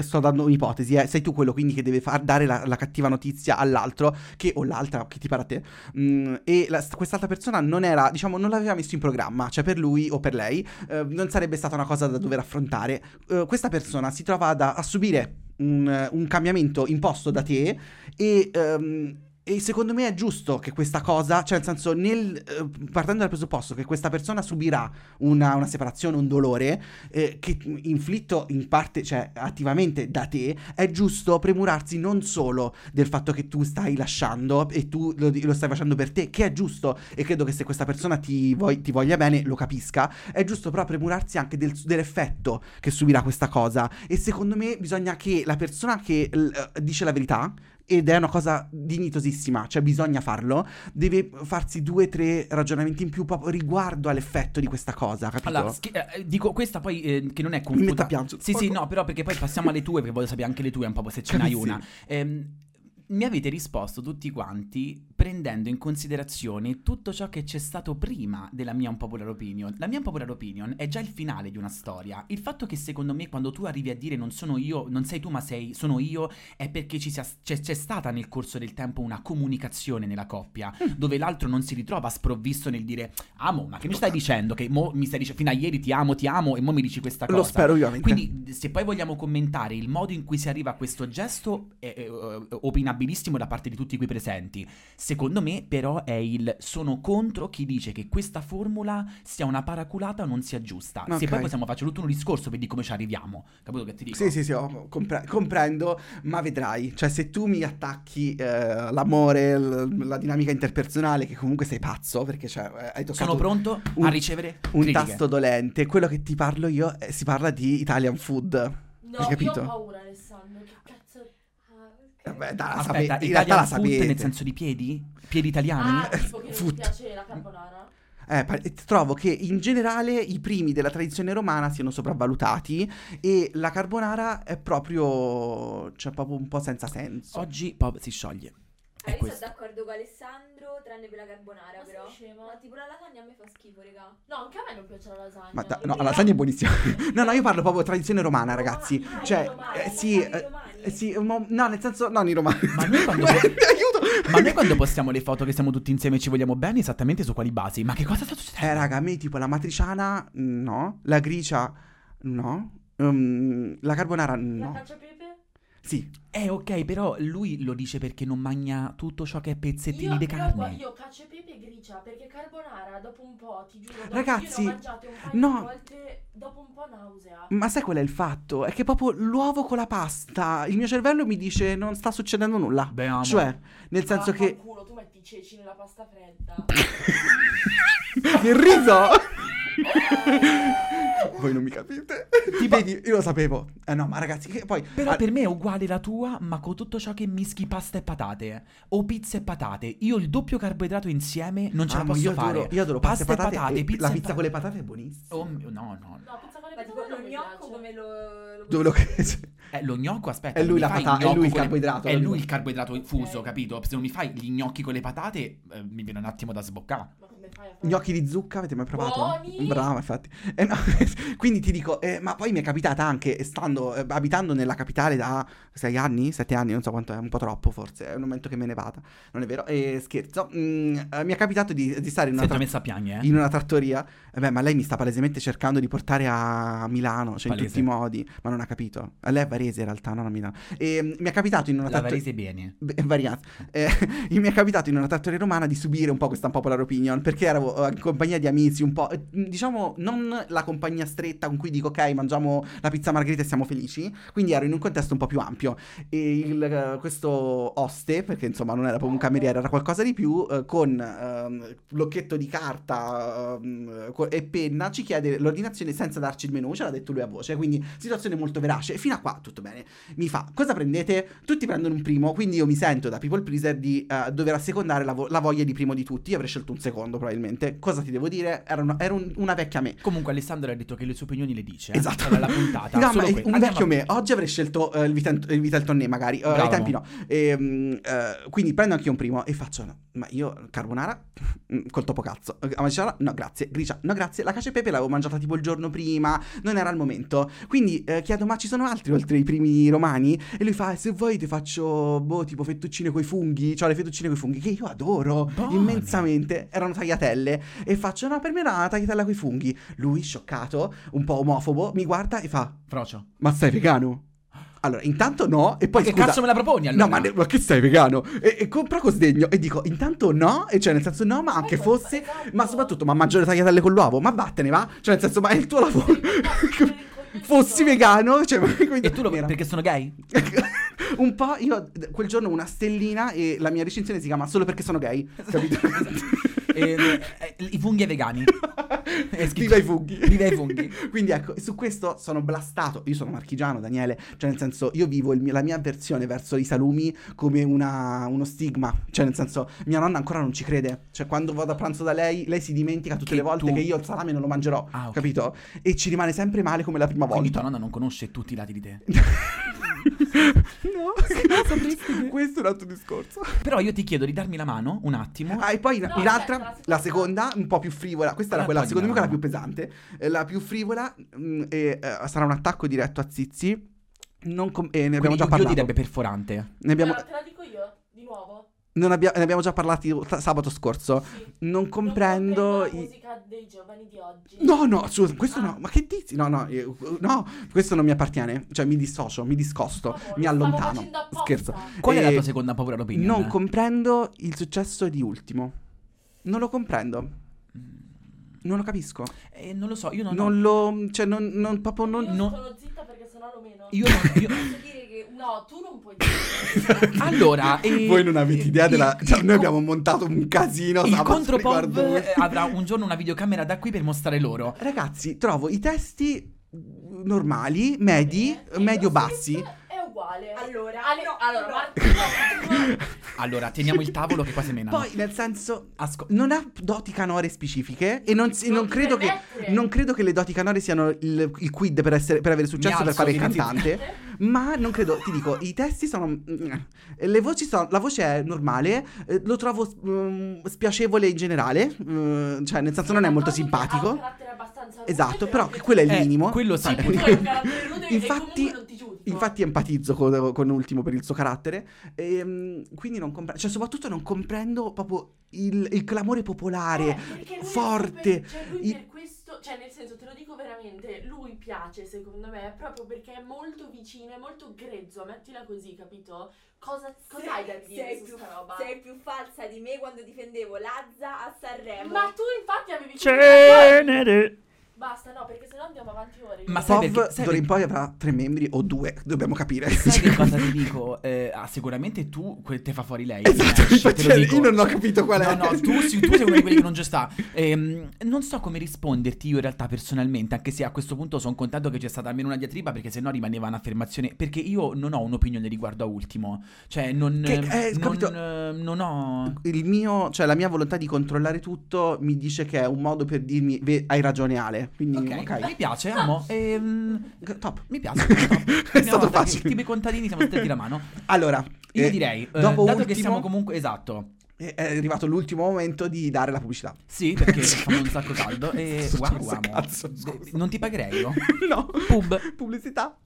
sto dando un'ipotesi eh, sei tu quello quindi che deve far dare la, la cattiva notizia all'altro che o l'altra che ti pare a te mh, e la- quest'altra persona non era diciamo non l'aveva messo in programma cioè per lui o per lei eh, non sarebbe stata una cosa da dover affrontare. Eh, questa persona si trova da- a subire un, un cambiamento imposto da te e ehm, E secondo me è giusto che questa cosa, cioè nel senso, nel, eh, partendo dal presupposto che questa persona subirà una, una separazione, un dolore, eh, che inflitto in parte, cioè attivamente da te, è giusto premurarsi non solo del fatto che tu stai lasciando e tu lo, lo stai facendo per te, che è giusto, e credo che se questa persona ti, vog- ti voglia bene lo capisca, è giusto però premurarsi anche del- dell'effetto che subirà questa cosa. E secondo me bisogna che la persona che l- eh, dice la verità, ed è una cosa dignitosissima, cioè bisogna farlo, deve farsi due o tre ragionamenti in più proprio riguardo all'effetto di questa cosa, capito? Allora, schi- eh, dico questa poi eh, che non è Mi metto a piangere. Sì, sì, no, però perché poi passiamo alle tue, perché voglio sapere anche le tue un po' se ce n'hai una. Ehm, mi avete risposto tutti quanti prendendo in considerazione tutto ciò che c'è stato prima della mia unpopular opinion. La mia unpopular opinion è già il finale di una storia. Il fatto che secondo me quando tu arrivi a dire non sono io, non sei tu ma sei, sono io, è perché ci sia, c'è, c'è stata nel corso del tempo una comunicazione nella coppia, Mm. dove l'altro non si ritrova sprovvisto nel dire amo, ma che mi stai dicendo? Che mo mi stai dicendo fino a ieri ti amo, ti amo e mo mi dici questa cosa. Lo spero ovviamente. Quindi, se poi vogliamo commentare il modo in cui si arriva a questo gesto, è, è, è opinabilissimo da parte di tutti qui presenti. Secondo me, però, è il sono contro chi dice che questa formula sia una paraculata o non sia giusta. Se Ok. poi possiamo fare tutto un discorso per di come ci arriviamo. Capito che ti dico? Sì, sì, sì, compre- comprendo, ma vedrai, cioè se tu mi attacchi eh, l'amore, l- la dinamica interpersonale, che comunque sei pazzo, perché cioè, eh, hai toccato Sono pronto a un- ricevere un critiche. tasto dolente, quello che ti parlo io, eh, si parla di Italian food. No, Hai capito? io ho paura, Alessandro. Che cazzo. Ah, ok. Vabbè, dai, la Aspetta, sape- in realtà Italian la food sapete. nel senso di piedi? Piedi italiani? Ah, tipo che non ti piace la carbonara? Eh, pa- trovo che in generale i primi della tradizione romana siano sopravvalutati e la carbonara è proprio, cioè proprio un po' senza senso. Oggi Pop si scioglie. È Eh, io sono questo. d'accordo con Alessandro, tranne per la carbonara, Ma sei però. scema? Ma tipo la lasagna a me fa schifo, raga. No, anche a me non piace la lasagna. Ma da- no, la lasagna è buonissima. no, no, io parlo proprio tradizione romana, ragazzi. Ah, cioè, romani, eh, sì, eh, eh, sì, mo- no, nel senso, no, i romani. Ma noi quando- Aiuto! Ma noi quando postiamo le foto che siamo tutti insieme e ci vogliamo bene, esattamente su quali basi? Ma che cosa sta succedendo? Eh, raga, a me tipo la matriciana, no. La gricia, no. Um, la carbonara, La no. cacio e pepe? Sì, Eh, ok, però lui lo dice perché non mangia tutto ciò che è pezzettini Io, di io, carne. io cacio e pepe gricia perché carbonara dopo un po', ti giuro, dopo Ragazzi, io ne ho mangiate un paio no. di volte, dopo un po' nausea. ma sai qual è il fatto? È che proprio l'uovo con la pasta, il mio cervello mi dice non sta succedendo nulla. Beh, amo. Cioè, nel senso che... Vaffanculo, tu metti i ceci nella pasta fredda. Il riso! Voi non mi capite. Tipo- Vedi, io lo sapevo. Eh no, ma ragazzi, che poi... Però ah, per me è uguale la tua, ma con tutto ciò che mischi pasta e patate. O pizza e patate. Io il doppio carboidrato insieme non ce la amo, posso io fare. adoro, io adoro pasta, e patate, e pizza la e pizza pa- con le patate è buonissima. Oh no, no. No, pizza con le Ma patate tipo non lo gnocco come lo... lo Dove lo... Eh, lo gnocco, aspetta. È lui la fai pata- è lui il carboidrato, È lui il carboidrato fuso, capito? Se non mi fai gli gnocchi con le patate, eh, mi viene un attimo da sboccare. Come fai a fare? Gnocchi di zucca, avete mai provato? Buoni! Brava, infatti. Eh, no, quindi ti dico, eh, ma poi mi è capitata anche, stando, eh, abitando nella capitale da sei anni, sette anni, non so quanto è, un po' troppo forse, è un momento che me ne vada, non è vero? E scherzo, mm, eh, mi è capitato di, di stare in una, tra- messa a piagne, eh. in una trattoria, Eh beh, ma lei mi sta palesemente cercando di portare a Milano, cioè in Palese. tutti i modi, ma non ha capito. Eh, Lei è varese in realtà, non a Milano. E mm, mi è capitato in una trattoria... varese bene. Beh, variante. Eh, mi è capitato in una trattoria romana di subire un po' questa popular opinion perché ero eh, in compagnia di amici un po', eh, diciamo, non la compagnia stretta con cui dico ok, mangiamo la pizza margherita e siamo felici, quindi ero in un contesto un po' più ampio e il, eh, questo oste, perché insomma non era proprio un cameriere, era qualcosa di più, eh, con ehm, blocchetto di carta co- e penna ci chiede l'ordinazione senza darci il menù, ce l'ha detto lui a voce, quindi situazione molto verace e fino a qua tutto bene. Mi fa, cosa prendete? Tutti prendono un primo, quindi io mi sento da people pleaser di eh, dover assecondare la, vo- la voglia di primo di tutti. Io avrei scelto un secondo probabilmente. Cosa ti devo dire? Era, una, era un- una vecchia me. Comunque Alessandro ha detto che le sue opinioni le dice. eh. Esatto. Era la puntata. No, ma un Andiamo vecchio me. Oggi avrei scelto eh, il, Vitel- il Viteltonné, magari. Eh, ai tempi no. Ehm, eh, quindi prendo anche un primo e faccio. no, ma io carbonara mm, col topo cazzo. Amaciara? No, grazie. Gricia? No, grazie. La cacio e pepe l'avevo mangiata tipo il giorno prima. Non era il momento. Quindi eh, chiedo, ma ci sono altri oltre i primi romani? E lui fa, "Eh, se vuoi ti faccio, boh, tipo fettuccine coi funghi. Cioè le fettuccine coi funghi, che io adoro Buone. immensamente. Erano tagliatelle. E faccio, no, per me era una tagliatella coi funghi. Lui, scioccato, un po' omofobo, mi guarda e fa, Frocio. ma sei vegano? Allora, intanto no, e poi Ma che scusa, cazzo me la proponi allora? No, ma, ne- ma che sei vegano? E, e compra con sdegno e dico, intanto no, e cioè nel senso no, ma anche fosse, ma soprattutto, ma mangio le tagliatelle con l'uovo, ma vattene va? Cioè nel senso, ma è il tuo lavoro. Fossi vegano, cioè, E tu lo Era- perché sono gay? un po', io quel giorno una stellina e la mia recensione si chiama solo perché sono gay, capito? Eh, eh, I funghi ai vegani. Viva i funghi. Viva i funghi. Quindi ecco, su questo sono blastato. Io sono marchigiano, Daniele. Cioè, nel senso, io vivo mio- la mia avversione verso i salumi come una- uno stigma. Cioè, nel senso, mia nonna ancora non ci crede. Cioè, quando vado a pranzo da lei, lei si dimentica tutte Che le volte tu- che io il salame non lo mangerò. Ah, ok. Capito? E ci rimane sempre male come la prima Quindi tua volta. nonna non conosce tutti i lati di te. no, questo è un altro discorso. Però io ti chiedo di darmi la mano un attimo. Ah, e poi No, un'altra, aspetta, la la seconda, un po' più frivola. Questa era Ah, quella, secondo me, quella più pesante. Eh, La più frivola mm, e, eh, sarà un attacco diretto a Zizi. Non com- e ne abbiamo Quindi già io parlato. direbbe perforante. Ne abbiamo, Te la dico io, di nuovo. non abbia- ne abbiamo già parlato t- sabato scorso. Sì. Non comprendo. la i- musica dei giovani di oggi. No, no, su, questo Ah. no. Ma che dici? No, no, io- no, questo non mi appartiene. Cioè, mi dissocio, mi discosto, Vabbè, mi lo stavo allontano. Scherzo. Qual è la Eh, tua seconda paura d'opinione? Non comprendo il successo di Ultimo. Non lo comprendo. Non lo capisco. Eh, non lo so, io non, Non lo. Cioè, non, non proprio non. Io no- sono zitta perché sennò lo meno. Io non... io- No, tu non puoi dire. Allora, eh, Voi non avete idea della. il- Cioè, il noi co- abbiamo montato un casino. Il contropop eh, avrà un giorno una videocamera da qui per mostrare loro. Ragazzi, trovo i testi normali, medi, E medio lo bassi. script È uguale. Allora, Ale- no, allora, no. Marco, no, Allora, teniamo il tavolo che qua si menano. Poi, nel senso, Asco- non ha doti canore specifiche e non, si- Non credo che, non credo che le doti canore siano il, il quid per, essere- per avere successo Mi per fare il cantante. Ma non credo, ti dico, i testi sono. mm, Le voci sono. La voce è normale, eh, lo trovo mm, spiacevole in generale. mm, cioè, nel senso, non è molto Ha un simpatico. carattere abbastanza Esatto, però quello è il Eh, minimo. quello sì. E Infatti- comunque non ti giudico. Infatti empatizzo con, con Ultimo per il suo carattere. Ehm, quindi non comprendo. Cioè, soprattutto non comprendo proprio il, il clamore popolare. Eh, perché lui è forte, super- cioè lui i- per cioè nel senso te lo dico veramente, lui piace secondo me proprio perché è molto vicino, è molto grezzo, mettila così, capito? Cosa, cosa hai da dire sei su più, sta roba? sei più falsa di me quando difendevo Lazza a Sanremo. Ma tu infatti avevi Cenere. Basta, no, perché sennò andiamo avanti ore. Ma sai Pov perché- sai d'ora in poi avrà tre membri o due, dobbiamo capire. Sai che cosa ti dico? Eh, ah, sicuramente tu que- te fa fuori lei. Esatto, te lo dico. io non ho capito qual è. No, no, tu, sì, tu sei uno di quelli che non ci sta. Ehm, non so come risponderti io in realtà personalmente, anche se a questo punto sono contento che c'è stata almeno una diatriba, perché sennò rimaneva un'affermazione. Perché io non ho un'opinione riguardo a Ultimo. Cioè, non, Che- eh, non, capito? eh, non ho. Il mio, cioè la mia volontà di controllare tutto mi dice che è un modo per dirmi "Ve- hai ragione Ale. Quindi Ok, ok. mi piace, amo. Ehm, Top. mi piace. top. È stato che facile. Tipo i contadini siamo stretti la mano. Allora, Io eh, direi, eh, dato che ultimo- siamo comunque esatto. è è arrivato l'ultimo momento di dare la pubblicità. Sì, perché fa un sacco caldo. E wow, amo. cazzo. Non ti pagherei io. no. Pub. Pubblicità.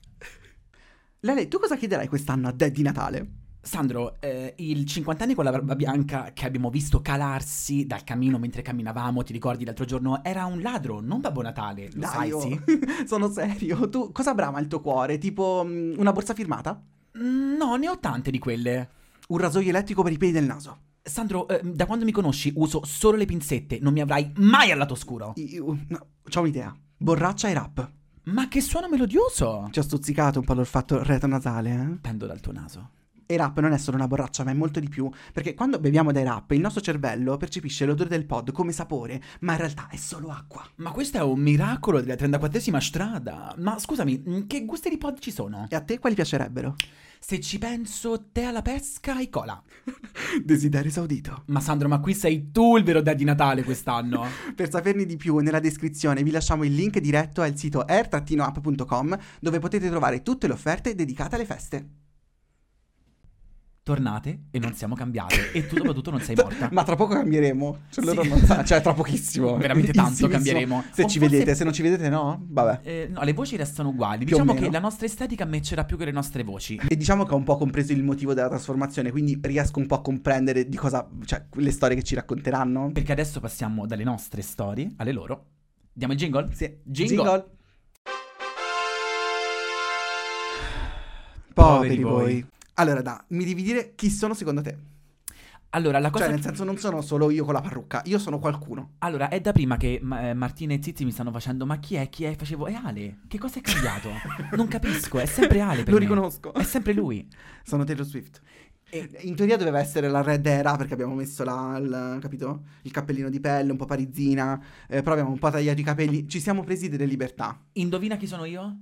Lele, tu cosa chiederai quest'anno a Dad di Natale? Sandro, eh, il 50 anni con la barba bianca che abbiamo visto calarsi dal camino mentre camminavamo, ti ricordi l'altro giorno, era un ladro, non Babbo Natale, lo sai, oh, sì? sono serio. Tu cosa brama il tuo cuore? Tipo mm, una borsa firmata? Mm, No, ne ho tante di quelle. Un rasoio elettrico per i peli del naso? Sandro, eh, da quando mi conosci uso solo le pinzette, non mi avrai mai al lato oscuro. Io, no, c'ho un'idea. Borraccia e rap. Ma che suono melodioso! Ci ho stuzzicato un po' l'olfatto retonasale, eh? Pendo dal tuo naso. E rap non è solo una borraccia, ma è molto di più. Perché quando beviamo dai rap, il nostro cervello percepisce l'odore del pod come sapore, ma in realtà è solo acqua. Ma questo è un miracolo della 34esima strada. Ma scusami, mm, che gusti di pod ci sono? E a te quali piacerebbero? Se ci penso, tè alla pesca e cola. Desiderio saudito. Ma Sandro, ma qui sei tu il vero dad di Natale quest'anno. Per saperne di più, nella descrizione vi lasciamo il link diretto al sito air-up.com dove potete trovare tutte le offerte dedicate alle feste. Tornate e non siamo cambiate. E tu soprattutto non sei morta. Ma tra poco cambieremo. Cioè, Sì. non sa- cioè tra pochissimo. Veramente tanto cambieremo. Se O ci forse- vedete, se non ci vedete no, vabbè. Eh, no, le voci restano uguali. Più diciamo che la nostra estetica matcherà più che le nostre voci. E diciamo che ho un po' compreso il motivo della trasformazione, quindi riesco un po' a comprendere di cosa, cioè, le storie che ci racconteranno. Perché adesso passiamo dalle nostre storie alle loro. Diamo il jingle? Sì. Jingle. Poveri voi. Allora, da, mi devi dire chi sono secondo te? Allora, la cosa Cioè, nel senso, non sono solo io con la parrucca, io sono qualcuno. Allora, è da prima che ma- eh, Martina e Zizi mi stanno facendo ma chi è? Chi è? Facevo, è Ale. Che cosa è cambiato? non capisco, è sempre Ale per Lo me. riconosco. È sempre lui. Sono Taylor Swift. E- In teoria doveva essere la Red Era perché abbiamo messo la, il, capito? il cappellino di pelle, un po' parisina, eh, però abbiamo un po' tagliato i capelli. Ci siamo presi delle libertà. Indovina chi sono io?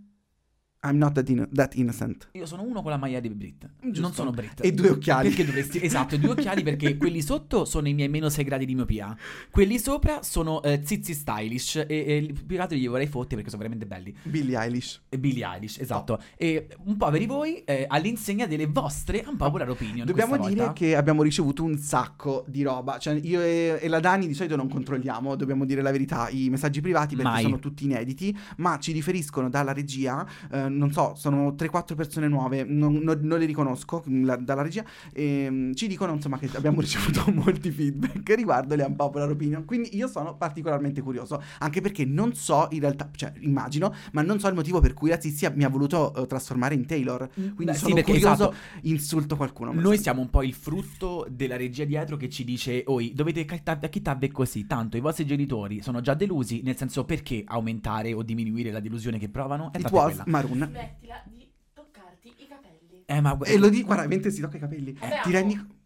I'm not that, inno- that innocent. Io sono uno con la maglia di Brit. Giusto. Non sono Brit. E due occhiali. Perché dovresti... Esatto, due occhiali perché quelli sotto sono i miei meno 6 gradi di miopia. Quelli sopra sono eh, zizi stylish e, e più che altro li vorrei fotte perché sono veramente belli. Billie Eilish. E Billie Eilish, esatto. E un poveri voi eh, all'insegna delle vostre unpopular opinion. Dobbiamo dire volta. che abbiamo ricevuto un sacco di roba. Cioè, io e, e la Dani di solito non controlliamo, dobbiamo dire la verità, i messaggi privati perché Mai. sono tutti inediti, ma ci riferiscono dalla regia, eh, non so, sono 3-4 persone nuove, non, non- non le riconosco mm, la- dalla regia, e mm, ci dicono insomma che abbiamo ricevuto molti feedback riguardo le unpopular opinion. Quindi io sono particolarmente curioso, anche perché non so in realtà, cioè immagino, ma non so il motivo per cui la Zizia mi ha voluto eh, trasformare in Taylor. Quindi Beh, sì, sono perché, curioso, esatto. insulto qualcuno. Noi sento. siamo un po' il frutto della regia dietro che ci dice Oi, dovete chitarvi così Tanto i vostri genitori sono già delusi Nel senso perché aumentare o diminuire la delusione che provano È It was quella Maroon. Smettila di toccarti i capelli. Eh ma E lo dico, guarda, mentre si tocca i capelli. Vabbè, Ti rendi...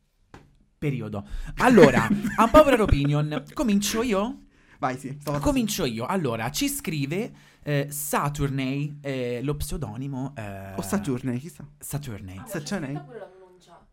Periodo Allora, unpopular opinion Comincio io? Vai, sì. stavo- Comincio io Allora, ci scrive eh, Saturnay eh, Lo pseudonimo eh, O Saturne, chissà. Saturnay Ah, Se c'è c'è lei? pure la pronuncia.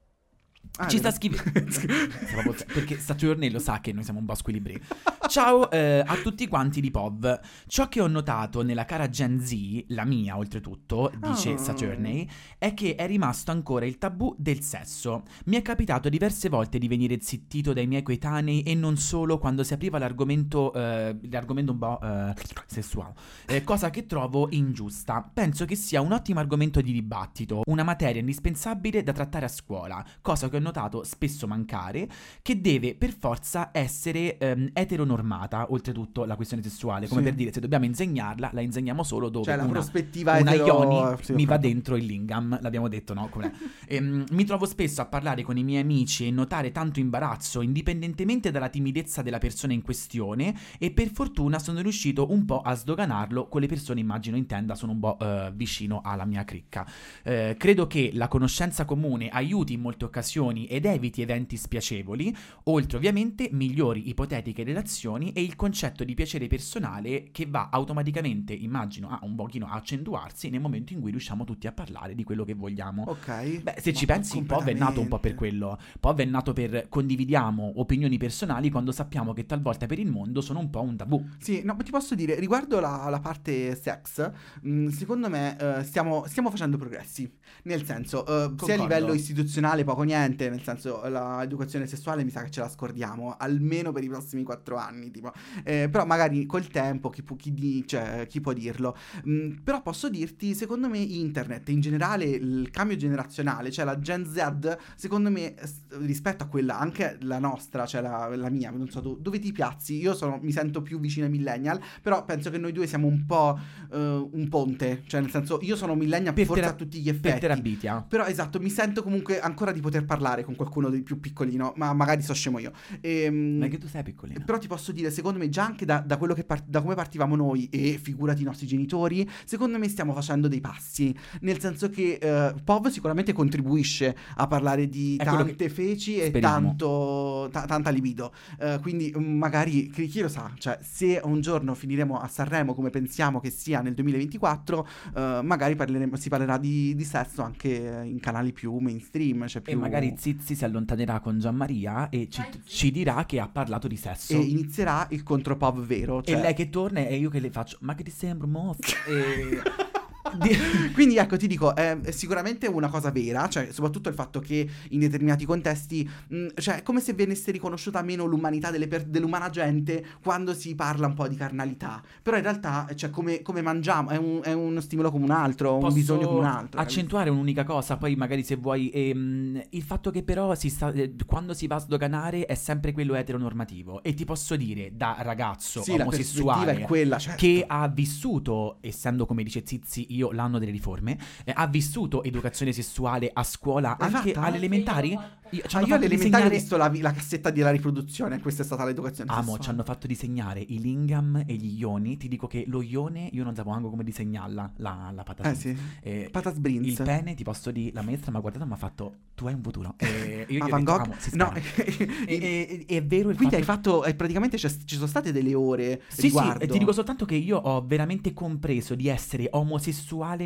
Ah, Ci sta scrivendo. Perché Saturne lo sa che noi siamo un po' squilibri Ciao eh, a tutti quanti di POV Ciò che ho notato nella cara Gen Z La mia oltretutto Dice Oh. Saturne È che è rimasto ancora il tabù del sesso. Mi è capitato diverse volte di venire zittito dai miei coetanei E non solo quando si apriva l'argomento eh, L'argomento un po' eh, sessuale. Eh, Cosa che trovo ingiusta. Penso che sia un ottimo argomento di dibattito Una materia indispensabile da trattare a scuola Cosa che ho notato spesso mancare Che deve per forza essere ehm, eteronormata Oltretutto la questione sessuale Come Sì. per dire se dobbiamo insegnarla La insegniamo solo dove Cioè, la una, prospettiva una etero- Ioni sì, mi va dentro il lingam L'abbiamo detto no? Com'è? Ehm, mi trovo spesso a parlare con i miei amici E notare tanto imbarazzo Indipendentemente dalla timidezza della persona in questione E per fortuna sono riuscito un po' a sdoganarlo Con le persone immagino intenda Sono un po' eh, vicino alla mia cricca eh, credo che la conoscenza comune aiuti in molte occasioni ed eviti eventi spiacevoli, oltre ovviamente migliori ipotetiche relazioni e il concetto di piacere personale che va automaticamente, immagino, a un pochino a accentuarsi nel momento in cui riusciamo tutti a parlare di quello che vogliamo. Ok. Beh, se ci Ma pensi, POV è nato un po' per quello. POV è nato per condividiamo opinioni personali quando sappiamo che talvolta per il mondo sono un po' un tabù. Sì, no, ma ti posso dire, riguardo la, la parte sex, mh, secondo me eh, stiamo, stiamo facendo progressi. Nel senso, eh, sia a livello istituzionale poco niente, nel senso l'educazione sessuale mi sa che ce la scordiamo, almeno per i prossimi quattro anni, tipo. Eh, però magari col tempo chi, pu- chi di- cioè, chi può dirlo. Mm, però posso dirti, secondo me internet, in generale il cambio generazionale, cioè la Gen Z, secondo me rispetto a quella, anche la nostra, cioè la, la mia, non so tu, dove ti piazzi? Io sono, mi sento più vicino ai millennial, però penso che noi due siamo un po' eh, un ponte, cioè nel senso io sono millennial Per forse tera- a tutti gli Per effetti. terabitia. Però esatto, mi sento comunque ancora di poter parlare con qualcuno di più piccolino, ma magari so scemo io. Ehm, Ma che tu sei piccolino. però ti posso dire, secondo me, già anche da, da quello che par- da come partivamo noi e figurati i nostri genitori, secondo me stiamo facendo dei passi. Nel senso che eh, POV sicuramente contribuisce a parlare di È tante feci e speriamo. tanto, ta- tanta libido. Eh, quindi mm, magari, chi, lo sa, cioè se un giorno finiremo a Sanremo come pensiamo che sia nel 2024, eh, magari parleremo- si parlerà di, di sesso anche in canali più mainstream. Cioè E più... magari Zizi si allontanerà con Gianmaria e ci, Zizi. ci dirà che ha parlato di sesso. E inizierà il contro-POV vero. E cioè- lei che torna e io che le faccio, ma che ti sembra mosso? e... di- Quindi ecco, ti dico, è, è sicuramente una cosa vera, cioè soprattutto il fatto che in determinati contesti, mh, cioè è come se venisse riconosciuta meno l'umanità per- dell'umana gente quando si parla un po' di carnalità, però in realtà, cioè come, come mangiamo, è, un- è uno stimolo come un altro, un Posso bisogno come un altro. accentuare un'unica cosa, poi magari se vuoi, ehm, il fatto che però si sta, eh, quando si va a sdoganare è sempre quello eteronormativo. E ti posso dire da ragazzo Sì, omosessuale quella, cioè, che ha vissuto, essendo come dice Zizi, io l'anno delle riforme, eh, ha vissuto educazione sessuale a scuola L'hai anche fatta? alle elementari? Io. Io, Ah, io fatto all'elementare ho visto la, la cassetta della riproduzione, questa è stata l'educazione Amo, sessuale. ci hanno fatto disegnare i lingam e gli ioni. Ti dico che lo ione io non sapevo anche come disegnarla, la, la patata. Eh sì, Eh, patas il Brins. pene, ti posso dire, la maestra mi ha guardato e mi ha fatto, tu hai un futuro. E io ho Van detto, Gogh? amo, si No. E- e- e- è vero il quindi hai fatto... fatto, eh, praticamente c'è- ci sono state delle ore Sì, riguardo. sì, e ti dico soltanto che io ho veramente compreso di essere omosessuale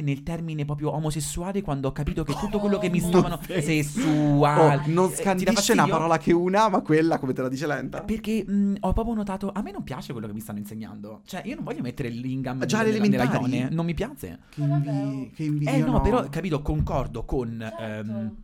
nel termine proprio omosessuale quando ho capito che tutto quello che mi Oh, stavano non- sessuale. Oh, non Eh, scandisce una parola che una, ma quella come te la dice lenta. Perché mh, ho proprio notato, a me non piace quello che mi stanno insegnando. Cioè, io non voglio mettere lingam Già nella- alle nella elementari? ione, non mi piace. Che Ma invi- davvero? che invidia. Eh no, però, capito, concordo con... Certo. ehm,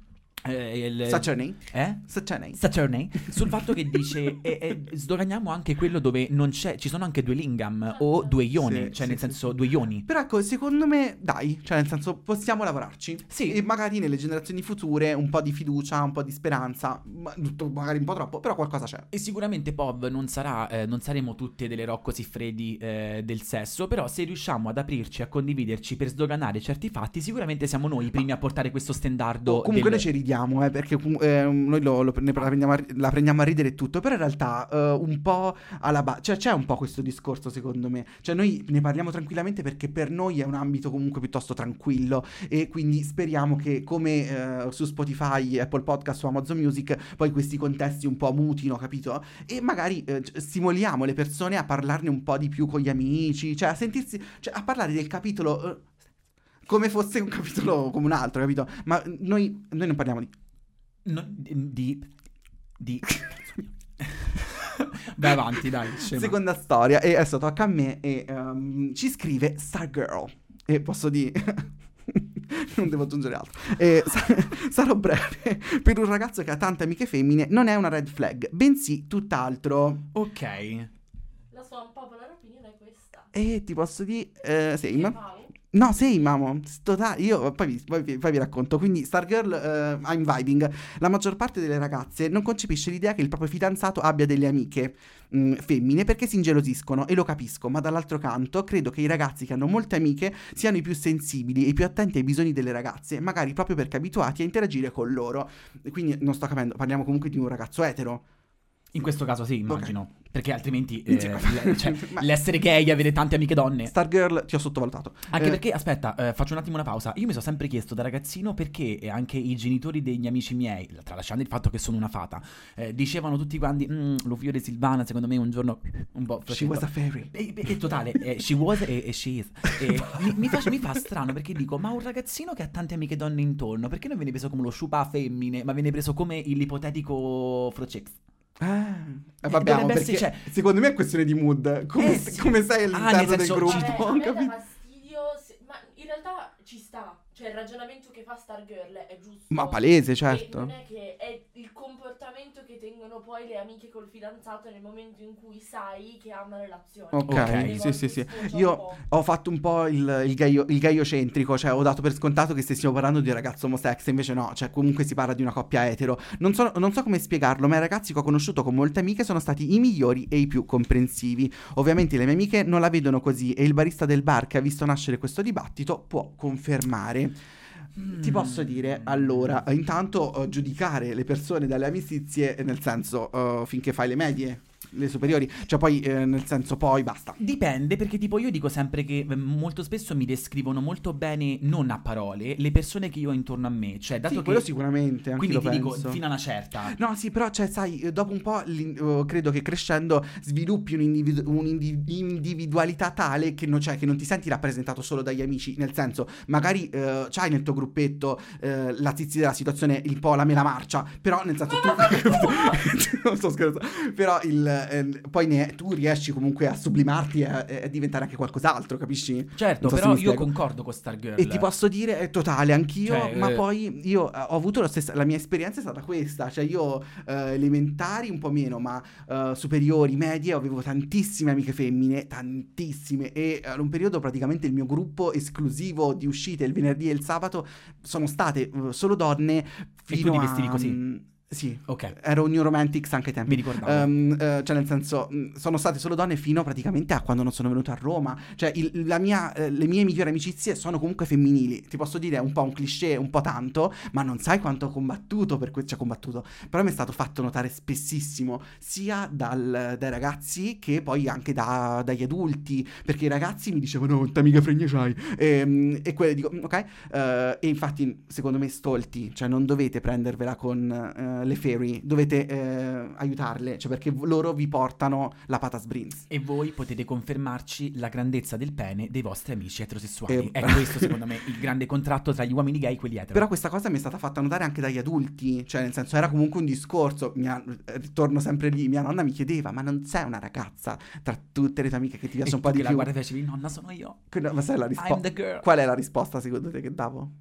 eh, il, Saturday? eh? Saturday? Saturday sul fatto che dice e, e sdoganiamo anche quello dove non c'è ci sono anche due lingam o due ioni Sì, cioè sì, nel senso sì. due ioni Però ecco, secondo me, dai, cioè nel senso possiamo lavorarci. Sì. E magari nelle generazioni future un po' di fiducia, un po' di speranza, ma- magari un po' troppo, però qualcosa c'è. e sicuramente Pov non sarà eh, non saremo tutte delle rocco Siffredi eh, del sesso però se riusciamo ad aprirci a condividerci per sdoganare certi fatti sicuramente siamo noi i primi a portare questo stendardo Oh, comunque del- noi ci ridiamo, eh, perché eh, noi lo- lo- ne la, prendiamo a, la prendiamo a ridere e tutto, però in realtà eh, un po' alla base, cioè c'è un po' questo discorso secondo me, cioè noi ne parliamo tranquillamente perché per noi è un ambito comunque piuttosto tranquillo e quindi speriamo che come eh, su Spotify, Apple Podcast o Amazon Music poi questi contesti un po' mutino, capito? E magari c- stimoliamo le persone a parlarne un po' di più con gli amici, cioè a sentirsi, cioè a parlare del capitolo... eh, come fosse un capitolo come un altro, capito? Ma noi, noi non parliamo di no, di di vai avanti dai scema. Seconda storia, e adesso tocca a me e ehm, ci scrive Stargirl. E posso dire... non devo aggiungere altro. E sa- sarò breve. Per un ragazzo che ha tante amiche femmine non è una red flag, bensì tutt'altro. ok La sua unpopular opinion è questa. E ti posso dire... Eh, Che same? No, same, amo. Totale. Io poi vi, poi vi- poi vi racconto. Quindi, Stargirl, eh, I'm vibing. La maggior parte delle ragazze non concepisce l'idea che il proprio fidanzato abbia delle amiche mh, femmine perché si ingelosiscono e lo capisco. Ma dall'altro canto, credo che i ragazzi che hanno molte amiche siano i più sensibili e i più attenti ai bisogni delle ragazze, magari proprio perché abituati a interagire con loro. Quindi non sto capendo, parliamo comunque di un ragazzo etero. in questo caso sì immagino perché altrimenti eh, le- cioè, l'essere gay avere tante amiche donne Stargirl, ti ho sottovalutato. Anche Eh, perché, aspetta, eh, faccio un attimo una pausa. Io mi sono sempre chiesto da ragazzino perché eh, anche i genitori degli amici miei, tralasciando il fatto che sono una fata, eh, dicevano tutti quanti, "Mm, lo figlio di Silvana, secondo me un giorno un po'... She was a fairy. E, e- e totale, eh, she was e, e she is. E mi, mi fa, mi fa strano perché dico, ma un ragazzino che ha tante amiche donne intorno, perché non viene preso come lo sciupa femmine, ma viene preso come l'ipotetico Frocex? Ah, eh, Eh, vabbè, dovrebbe perché essere- secondo me è questione di mood. Come, Eh, sì. come sei Ah, all'interno nel senso, del Vabbè, gruppo, me dà capito? fastidio, se- ma in realtà ci sta. Cioè, il ragionamento che fa Stargirl è giusto. Ma palese, E certo. non è che è il comportamento che tengono poi le amiche col fidanzato nel momento in cui sai che ha una relazione. Ok, sì, sì, sì. Io ho fatto un po' il, il, gaio- il gaiocentrico, cioè ho dato per scontato che stessimo parlando di un ragazzo omosex, invece no, cioè comunque si parla di una coppia etero. Non so, non so come spiegarlo, ma i ragazzi che ho conosciuto con molte amiche sono stati i migliori e i più comprensivi. Ovviamente le mie amiche non la vedono così e il barista del bar che ha visto nascere questo dibattito può confermare. Ti posso dire, allora, intanto eh, giudicare le persone dalle amicizie, nel senso, eh, finché fai le medie, le superiori, cioè poi, eh, nel senso, poi basta. Dipende, perché tipo io dico sempre che eh, molto spesso mi descrivono molto bene, non a parole, le persone che io ho intorno a me. Cioè, dato Sì, che... quello sicuramente, anche Quindi ti dico, penso. fino a una certa. No, sì, però, cioè, sai, eh, dopo un po' eh, credo che crescendo sviluppi un'individu- un'individualità tale che non, cioè, che non ti senti rappresentato solo dagli amici. Nel senso, magari eh, c'hai nel tuo gruppetto eh, la tizia della situazione, un po' la mela marcia, però nel senso tu... non sto scherzando. Però il, eh, poi ne- tu riesci comunque a sublimarti e a, e a diventare anche qualcos'altro, capisci? Certo, so però io concordo con Stargirl. E ti posso dire, è totale, anch'io, Cioè, ma eh, poi io eh, ho avuto la stessa, la mia esperienza è stata questa, cioè io eh, elementari un po' meno, ma eh, superiori, medie, avevo tantissime amiche femmine, tantissime, e eh, in un periodo praticamente il mio gruppo esclusivo di uscite il venerdì e il sabato sono state eh, solo donne tu fino ti a... vestivi così? Mm, Sì, Ok, ero un New Romantics anche ai tempi. mi ricordavo. Ehm, eh, cioè, nel senso, mh, sono state solo donne fino praticamente a quando non sono venuto a Roma. Cioè, il- la mia, eh, le mie migliori amicizie sono comunque femminili. Ti posso dire, è un po' un cliché, un po' tanto, ma non sai quanto ho combattuto per questo. Cioè, combattuto. Però mi è stato fatto notare spessissimo, sia dal- dai ragazzi che poi anche da- dagli adulti. Perché i ragazzi mi dicevano, oh, quanta amica fregna c'hai? E, e quelli dico, "Mm, ok. Eh, e infatti, secondo me, stolti, cioè, non dovete prendervela con eh, le fairy, dovete eh, aiutarle, cioè, perché loro vi portano la patas brins. E voi potete confermarci la grandezza del pene dei vostri amici eterosessuali. Eh, È questo, secondo me, il grande contratto tra gli uomini gay e quelli etero. Però questa cosa mi è stata fatta notare anche dagli adulti, cioè nel senso era comunque un discorso, mia, eh, ritorno sempre lì, mia nonna mi chiedeva, ma non sei una ragazza tra tutte le tue amiche che ti e piace un po' di che la più? guarda e facevi, nonna sono io. Que- no, Ma sai la risposta? Qual è la risposta secondo te che davo?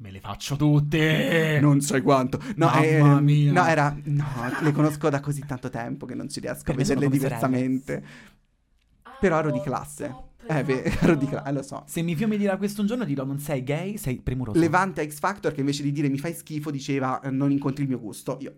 Me le faccio tutte. Non sai quanto. No, Mamma eh, mia. no, era. No, le conosco da così tanto tempo che non ci riesco a vederle sorelle. diversamente. Ah, Però ero di no, classe. no, Eh, beh, ero di classe, lo so. Se mi Fio mi dirà questo un giorno dirò non sei gay, sei premuroso. Levante a X Factor che invece di dire mi fai schifo diceva eh, non incontri il mio gusto. Io.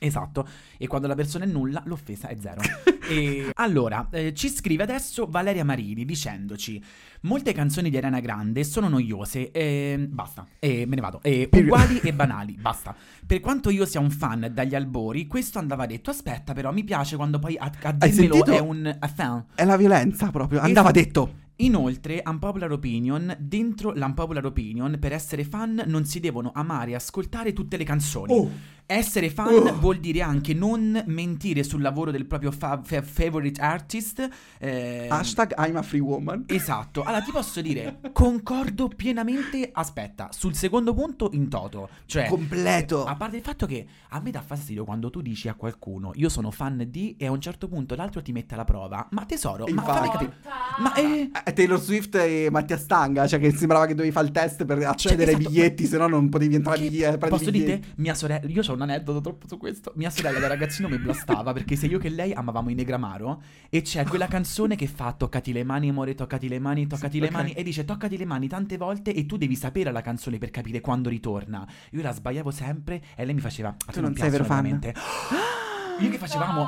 Esatto, e quando la persona è nulla, l'offesa è zero. e allora, eh, ci scrive adesso Valeria Marini dicendoci: Molte canzoni di Ariana Grande sono noiose, e basta, e me ne vado. E uguali e banali, basta. Per quanto io sia un fan dagli albori, questo andava detto. Aspetta, però, mi piace quando poi a, a dirmelo è un a fan. È la violenza proprio. Andava Esatto. detto. Inoltre, unpopular opinion, dentro l'unpopular opinion, per essere fan non si devono amare e ascoltare tutte le canzoni. Oh. Essere fan Oh. vuol dire anche non mentire sul lavoro del proprio fa- fa- favorite artist. eh, Hashtag I'm a free woman. Esatto, allora ti posso dire, concordo pienamente, aspetta, sul secondo punto in toto, cioè... Completo. A parte il fatto che a me dà fastidio quando tu dici a qualcuno io sono fan di e a un certo punto l'altro ti mette alla prova. Ma tesoro, ma Infatti. fammi capire. Ma eh, Eh, Taylor Swift e Mattia Stanga, cioè che sembrava che dovevi fare il test per accedere ai esatto, biglietti, se no non potevi entrare ai biglietti. prendi Posso dire? Mia sorella, io ho un aneddoto troppo su questo. Mia sorella da ragazzino mi blastava perché se io che lei amavamo i Negramaro e c'è quella canzone che fa toccati le mani, amore, toccati le mani, toccati le ok. mani e dice toccati le mani tante volte e tu devi sapere la canzone per capire quando ritorna. Io la sbagliavo sempre e lei mi faceva "A te Tu non sei piacciono vero fan?" veramente?" Io che facevamo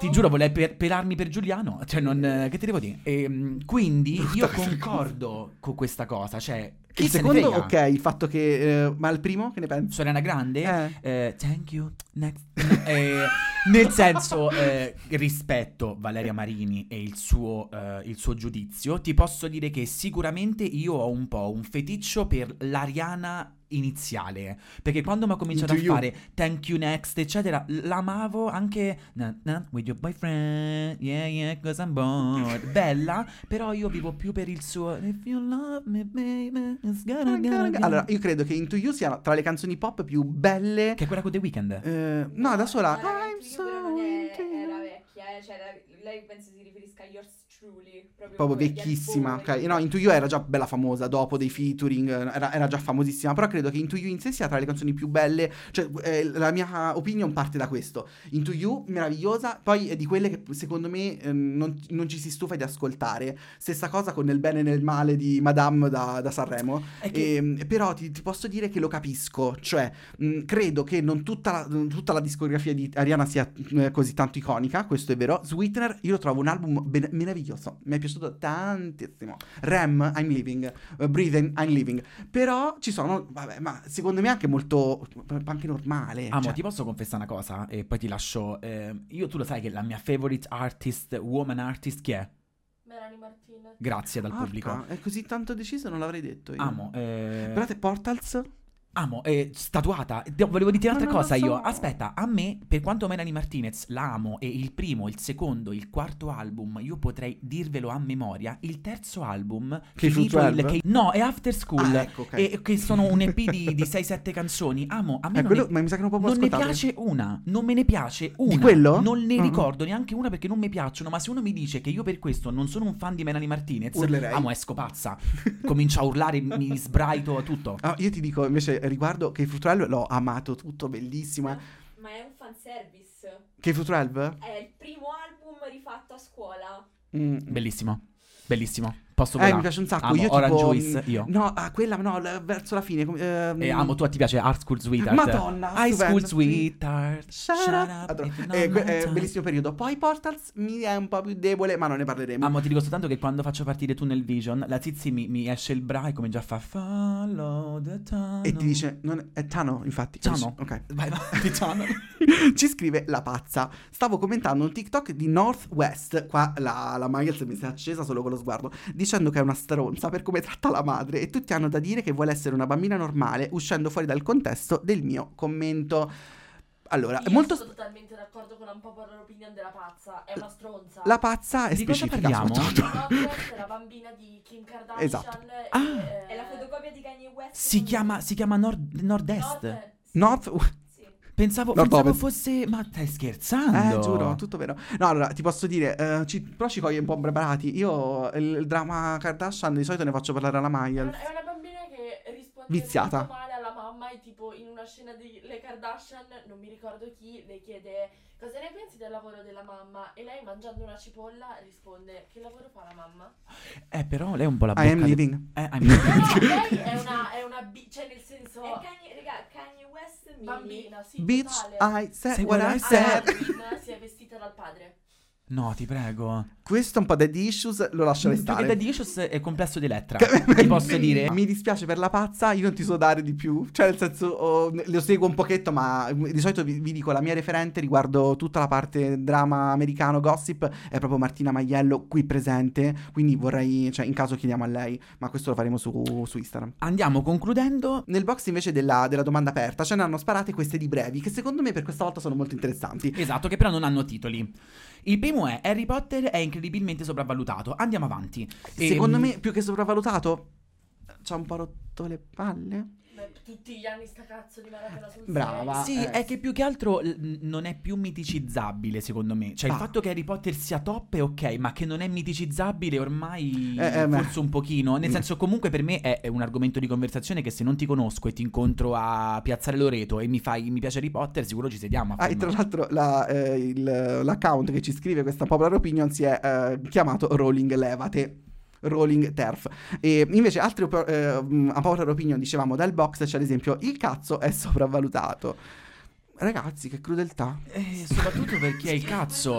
ti giuro, volevo per- pelarmi per Giuliano. Cioè, non. eh, Che ti devo dire? Ehm, quindi io concordo con questa cosa. Cioè, chi Il se secondo, ok, il fatto che... eh, ma il primo, che ne pensi? Sorella Grande? Eh. Eh, thank you. Next. Eh, nel senso, eh, rispetto Valeria Marini e il suo, eh, il suo giudizio, ti posso dire che sicuramente io ho un po' un feticcio per l'Ariana iniziale. Perché quando mi ha cominciato Into a You. fare thank you next, eccetera, l'amavo anche na, na, with your boyfriend. Yeah, yeah, cause I'm bored. Bella, però io vivo più per il suo If you love me, baby, it's gonna, gonna, gonna. Allora, io credo che Into You sia tra le canzoni pop più belle... Che è quella con The Weeknd. eh, no, da sola... I'm so you. era vecchia, eh, cioè lei penso si riferisca a Yours Truly. Proprio, Proprio vecchissima, ok. No, Into You era già bella famosa dopo dei featuring, eh, era, era già famosissima. Però credo che Into You in sé sia tra le canzoni più belle. Cioè, eh, la mia opinion parte da questo. Into You, meravigliosa. Poi è di quelle che secondo me eh, non, non ci si stufa di ascoltare. Stessa cosa con Nel bene e nel male di Madame da, da Sanremo. Che- Ehm, però ti, ti posso dire che lo capisco. Cioè, mh, credo che non tutta la, tutta la discografia di Ariana sia eh, così tanto iconica. Questo è vero. Sweetener, io lo trovo un album ben- meraviglioso. Mi è piaciuto tantissimo. Rem, I'm Living. uh, Breathing, I'm Living. Però ci sono, vabbè, ma secondo me anche molto. anche normale. Amo, cioè. ti posso confessare una cosa e poi ti lascio. eh, io tu lo sai che la mia favorite artist, woman artist, chi è? Melanie Martinez. Grazie dal Porca, pubblico. È così tanto deciso, non l'avrei detto io. Amo, eh, Però te Portals? Amo, eh, statuata. De- Volevo dirti un'altra cosa so. io. Aspetta, a me, per quanto Melanie Martinez la amo e il primo, il secondo, il quarto album, io potrei dirvelo a memoria. Il terzo album, Che il 12? che- No, è After School. Ah, ecco, ok. E che sono un EP di, di 6-7 canzoni. Amo, a me Eh, non quello- è- ma mi sa che non Non ne piace una, non me ne piace una. quello? Non ne Ah. ricordo neanche una perché non mi piacciono. Ma se uno mi dice che io per questo non sono un fan di Melanie Martinez, Urlerei. amo, esco pazza. Comincio a urlare, mi sbraito tutto. Ah, io ti dico invece riguardo che Fruit 12 l'ho amato tutto, bellissimo. Ma è un fanservice. Che Fruit 12? È il primo album rifatto a scuola. Mm. Bellissimo, bellissimo. Posso Eh, volare. mi piace un sacco. Amo io Orange tipo, Juice, mm, io. No, ah, quella no, verso la fine. com- ehm, E amo, tu ti piace Art School Sweetheart. Madonna, High School. Sweetheart. Shut Shut up. up Eh, que- eh, bellissimo periodo. Poi Portals mi è un po' più debole, ma non ne parleremo. Amo, ti dico soltanto che quando faccio partire Tunnel Vision, la Tizi mi, mi esce il bra e comincia a fare follow the tunnel. E ti dice, non è, Tano, infatti. Tano. Ok. Vai, vai, tunnel. Ci scrive la pazza. Stavo commentando un TikTok di Northwest. Qua la, la Miles mi si è accesa solo con lo sguardo. Dicendo che è una stronza per come tratta la madre. E tutti hanno da dire che vuole essere una bambina normale, uscendo fuori dal contesto del mio commento. Allora, è Io molto. sono totalmente d'accordo con un po' per l'opinion della pazza. È una stronza. La pazza è Di cosa specifica. parliamo? soprattutto. Northwest è la bambina di Kim Kardashian. Esatto. e, Ah. È la fotocopia di Kanye West. Si chiama, si chiama Nord- Nord-Est. North- North. Pensavo, Nord-Ovest. pensavo fosse... Ma stai scherzando? Eh, giuro, tutto vero. No, allora, ti posso dire, eh, ci- però ci coglie un po' impreparati. Io il, il dramma Kardashian di solito ne faccio parlare alla una, è una bambina che risponde Viziata. E tipo in una scena di Le Kardashian, non mi ricordo chi, le chiede cosa ne pensi del lavoro della mamma e lei mangiando una cipolla risponde che lavoro fa la mamma? Eh, però lei è un po' la I am bocca... living. Eh, I'm No, living. lei è una, è una bi- cioè nel senso È Kanye, raga, Kanye West mini. bambina, sì, Bitch, totale. I said Say what I I said. Halloween si è vestita dal padre. No, ti prego. Questo è un po' daddy issues, lo lascio Più che restare. Daddy Issues è complesso di Elettra. Che- Ti posso dire? Mi dispiace per la pazza, io non ti so dare di più. Cioè, nel senso, oh, lo seguo un pochetto, ma di solito vi, vi dico la mia referente riguardo tutta la parte drama americano, gossip, è proprio Martina Maiello qui presente. Quindi vorrei, cioè, in caso chiediamo a lei, ma questo lo faremo su, su Instagram. Andiamo concludendo. Nel box invece della, della domanda aperta ce ne hanno sparate queste di brevi, che secondo me per questa volta sono molto interessanti. Esatto, che però non hanno titoli. Il primo è Harry Potter è incredibilmente sopravvalutato. Andiamo avanti. Secondo Ehm, me, più che sopravvalutato, ci ha un po' rotto le palle. Beh, tutti gli anni sta cazzo di maratona sul Brava. Sì, eh. è che più che altro l- non è più miticizzabile, secondo me. Cioè, Ah. il fatto che Harry Potter sia top è ok, ma che non è miticizzabile ormai Eh, eh, beh. forse un pochino. Nel Mm. senso, comunque per me è, è un argomento di conversazione che se non ti conosco e ti incontro a Piazzale Loreto e mi fai mi piace Harry Potter, sicuro ci sediamo a Ah, e tra l'altro la, eh, il- l'account che ci scrive questa popular opinion si è eh, chiamato Rolling Levate. Rolling Terf. E invece altre op- eh, mm, a popular opinion dicevamo dal box c'è ad esempio il cazzo è sopravvalutato. Ragazzi, che crudeltà. Eh, soprattutto perché è il Questo non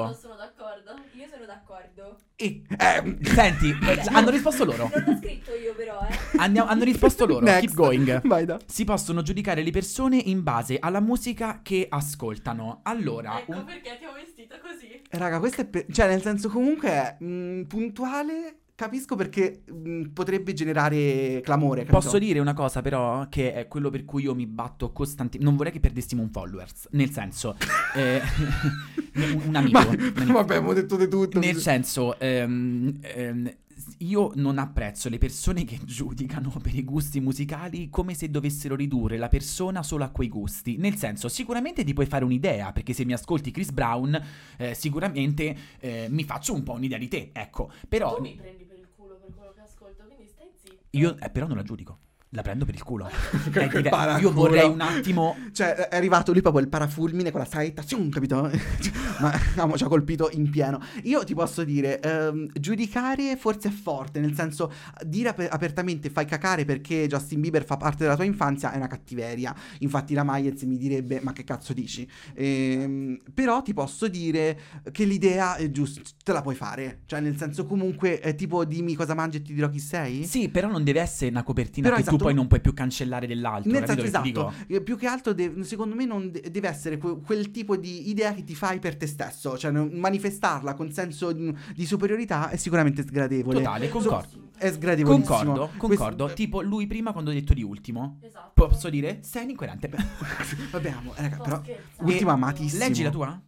cazzo. sono d'accordo. Io sono d'accordo. E, eh, Senti, eh, hanno risposto loro. Non l'ho scritto io però, eh. Andiamo- hanno risposto loro. next. Keep going. Vai da. Si possono giudicare le persone in base alla musica che ascoltano. Allora, ecco un- perché ti ho vestita così. Raga, questo è per- cioè nel senso comunque è mm, puntuale. Capisco perché mm, potrebbe generare clamore. capito? posso dire una cosa però, che è quello per cui io mi batto costantemente. Non vorrei che perdessimo un followers. Nel senso, eh, un, un amico. Ma, un amico. vabbè, abbiamo detto di tutto. Nel senso, ehm, ehm, io non apprezzo le persone che giudicano per i gusti musicali come se dovessero ridurre la persona solo a quei gusti. Nel senso, sicuramente ti puoi fare un'idea, perché se mi ascolti Chris Brown, eh, sicuramente eh, mi faccio un po' un'idea di te, ecco. Però Tu mi prendi per il culo per quello che ascolto, quindi stai zitto. io eh, però non la giudico. La prendo per il culo. Che È diver- io vorrei un attimo Cioè, è arrivato lui proprio il parafulmine con la saetta, zium, capito? Ma amo, ci ha colpito in pieno. Io ti posso dire, ehm, giudicare forse è forte, nel senso, dire ap- apertamente fai cacare perché Justin Bieber fa parte della tua infanzia è una cattiveria. Infatti la Mayez mi direbbe, ma che cazzo dici? Ehm, però ti posso dire che l'idea è giusta, te la puoi fare. Cioè, nel senso, comunque, è tipo dimmi cosa mangi e ti dirò chi sei. Sì, però non deve essere una copertina Però che esatto. tu poi non puoi più cancellare dell'altro. Nel senso esatto? Eh, più che altro de- secondo me non de- deve essere que- quel tipo di idea che ti fai per te stesso, cioè manifestarla con senso di, di superiorità è sicuramente sgradevole. Totale, concordo. È sgradevolissimo. Concordo, concordo. Questo- Tipo lui prima quando ha detto di ultimo. Esatto. Posso dire? Sei un incoerente. Vabbè, amo, raga, però scherzando. ultimo amatissimo. Leggi la tua?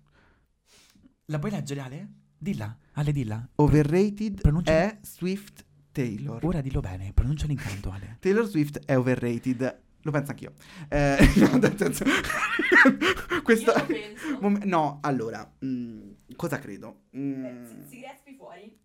La puoi leggere, Ale? Dilla. Ale, dilla. Overrated Pronuncia- è Swift Taylor. Ora dillo bene. Pronuncia l'incanto, Ale. Taylor Swift è overrated. Lo penso anch'io. Eh, no, nel senso... Questo... Io lo penso. Mom- no, allora, mm, cosa credo? Mm, Beh, si- Sigrespi fuori.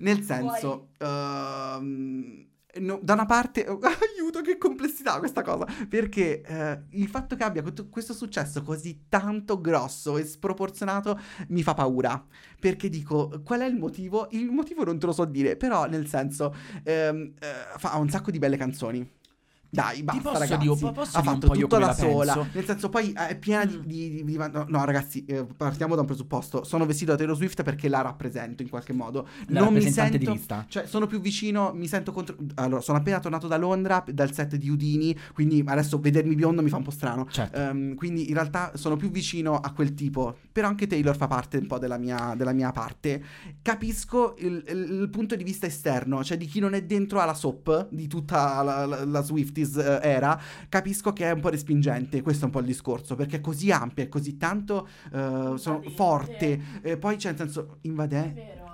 Nel senso, ehm, no, da una parte, aiuto, che complessità questa cosa, perché eh, il fatto che abbia questo- successo così tanto grosso e sproporzionato mi fa paura, perché dico, qual è il motivo? Il motivo non te lo so dire, però nel senso, ehm, eh, fa un sacco di belle canzoni. Dai, basta, posso ragazzi. Dire, posso ha fatto tutto da sola. Penso. Nel senso, poi eh, è piena mm. di. di, di no, no, ragazzi, eh, partiamo da un presupposto. Sono vestito da Taylor Swift perché la rappresento in qualche modo. La non mi sento. Di lista. Cioè, sono più vicino. Mi sento contro. Allora, sono appena tornato da Londra, dal set di Udini. Quindi adesso vedermi biondo mi fa un po' strano. Certo. Um, quindi in realtà sono più vicino a quel tipo. Però anche Taylor fa parte un po' della mia, della mia parte. Capisco il, il, punto di vista esterno, cioè di chi non è dentro alla SOP, di tutta la, la, la Swift 90s eh, era, capisco che è un po' respingente, questo è un po' il discorso, perché è così ampia, è così tanto uh, forte, e poi c'è nel senso invadente.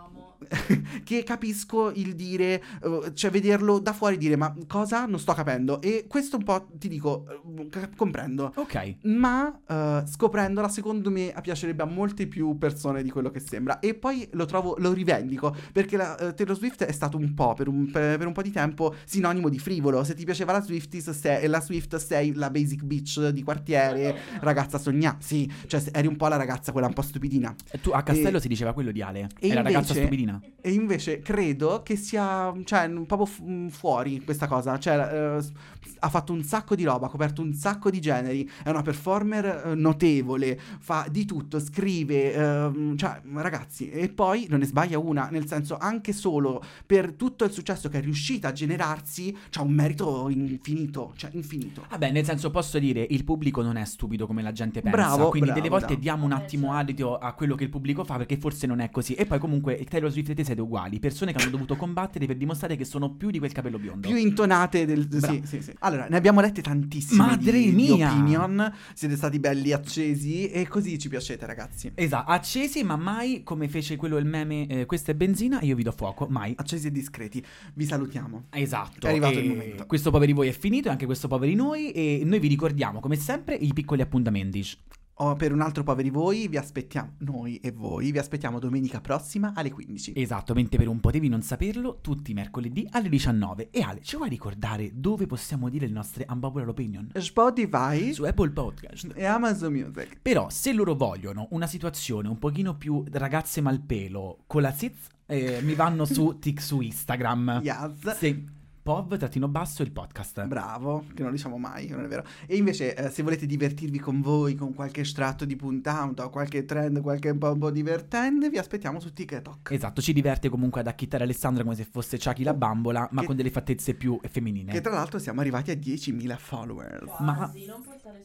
che capisco il dire, eh, cioè vederlo da fuori e dire ma cosa non sto capendo e questo un po' ti dico, eh, comprendo. Ok. Ma eh, scoprendola, secondo me, piacerebbe a molte più persone di quello che sembra. E poi lo trovo, lo rivendico. Perché la, eh, Taylor Swift è stato un po', per un, per- per un po' di tempo, sinonimo di frivolo. Se ti piaceva la Swifties, sei, la Swift sei la basic bitch di quartiere, ragazza sogna. Sì, cioè eri un po' la ragazza quella un po' stupidina. E tu a Castello E- si diceva quello di Ale. e la ragazza invece- stupidina. E invece credo che sia, cioè, un po' fu- mm, fuori questa cosa. Cioè, eh, ha fatto un sacco di roba, ha coperto un sacco di generi. È una performer eh, notevole, fa di tutto, scrive. ehm, cioè, ragazzi, e poi non ne sbaglia una. Nel senso, anche solo per tutto il successo che è riuscita a generarsi, c'ha un merito infinito. Cioè, infinito. Vabbè, nel senso posso dire, il pubblico non è stupido come la gente pensa. Bravo, quindi bravo, delle volte bravo. diamo un Eh, attimo certo. adito a quello che il pubblico fa, perché forse non è così. E poi comunque Taylor Swift e te siete uguali. Persone che hanno dovuto combattere per dimostrare che sono più di quel capello biondo. Più intonate del... Bravo. Sì, sì, sì. Allora, ne abbiamo lette tantissime Madre di, di mia! opinion. Siete stati belli accesi e così ci piacete, ragazzi. Esatto, accesi, ma mai come fece quello il meme, eh, questa è benzina, io vi do fuoco, mai. Accesi e discreti. Vi salutiamo. Esatto. È arrivato e il momento. Questo poveri voi è finito, e anche questo poveri noi, e noi vi ricordiamo, come sempre, i piccoli appuntamenti. Oh, per un altro poveri voi vi aspettiamo, noi e voi, vi aspettiamo domenica prossima alle 15. Esatto, mentre per un potevi non saperlo, tutti i mercoledì alle 19. E Ale, ci vuoi ricordare dove possiamo dire le nostre unpopular opinion? Spotify Su Apple Podcast. e Amazon Music. Però, se loro vogliono una situazione un pochino più ragazze malpelo con la Siz, eh, mi vanno su, tic, su Instagram. Yes. Sì, POV trattino basso il podcast. Bravo, che non diciamo mai, non è vero. E invece, eh, se volete divertirvi con voi, con qualche estratto di puntata o qualche trend, qualche un po', un po' divertente, vi aspettiamo su TikTok. Esatto, ci diverte comunque ad acchittare Alessandra come se fosse Chucky la bambola, ma Che- con delle fattezze più femminine. Che tra l'altro siamo arrivati a 10.000 followers. Ma- Quasi, non portare.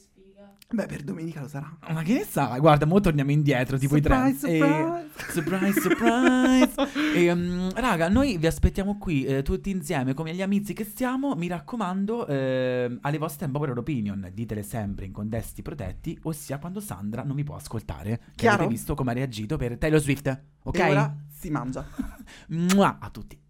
Beh, per domenica lo sarà. Ma che ne sa? Guarda, mo torniamo indietro, tipo i tre. Surprise, surprise. surprise, surprise. e, mm, raga, noi vi aspettiamo qui eh, tutti insieme come gli amici che siamo. Mi raccomando, eh, alle vostre unpopular opinion, ditele sempre in contesti protetti, ossia quando Sandra non mi può ascoltare. Che Chiaro? avete visto come ha reagito per Taylor Swift. Ok? E ora si mangia. Mua, a tutti.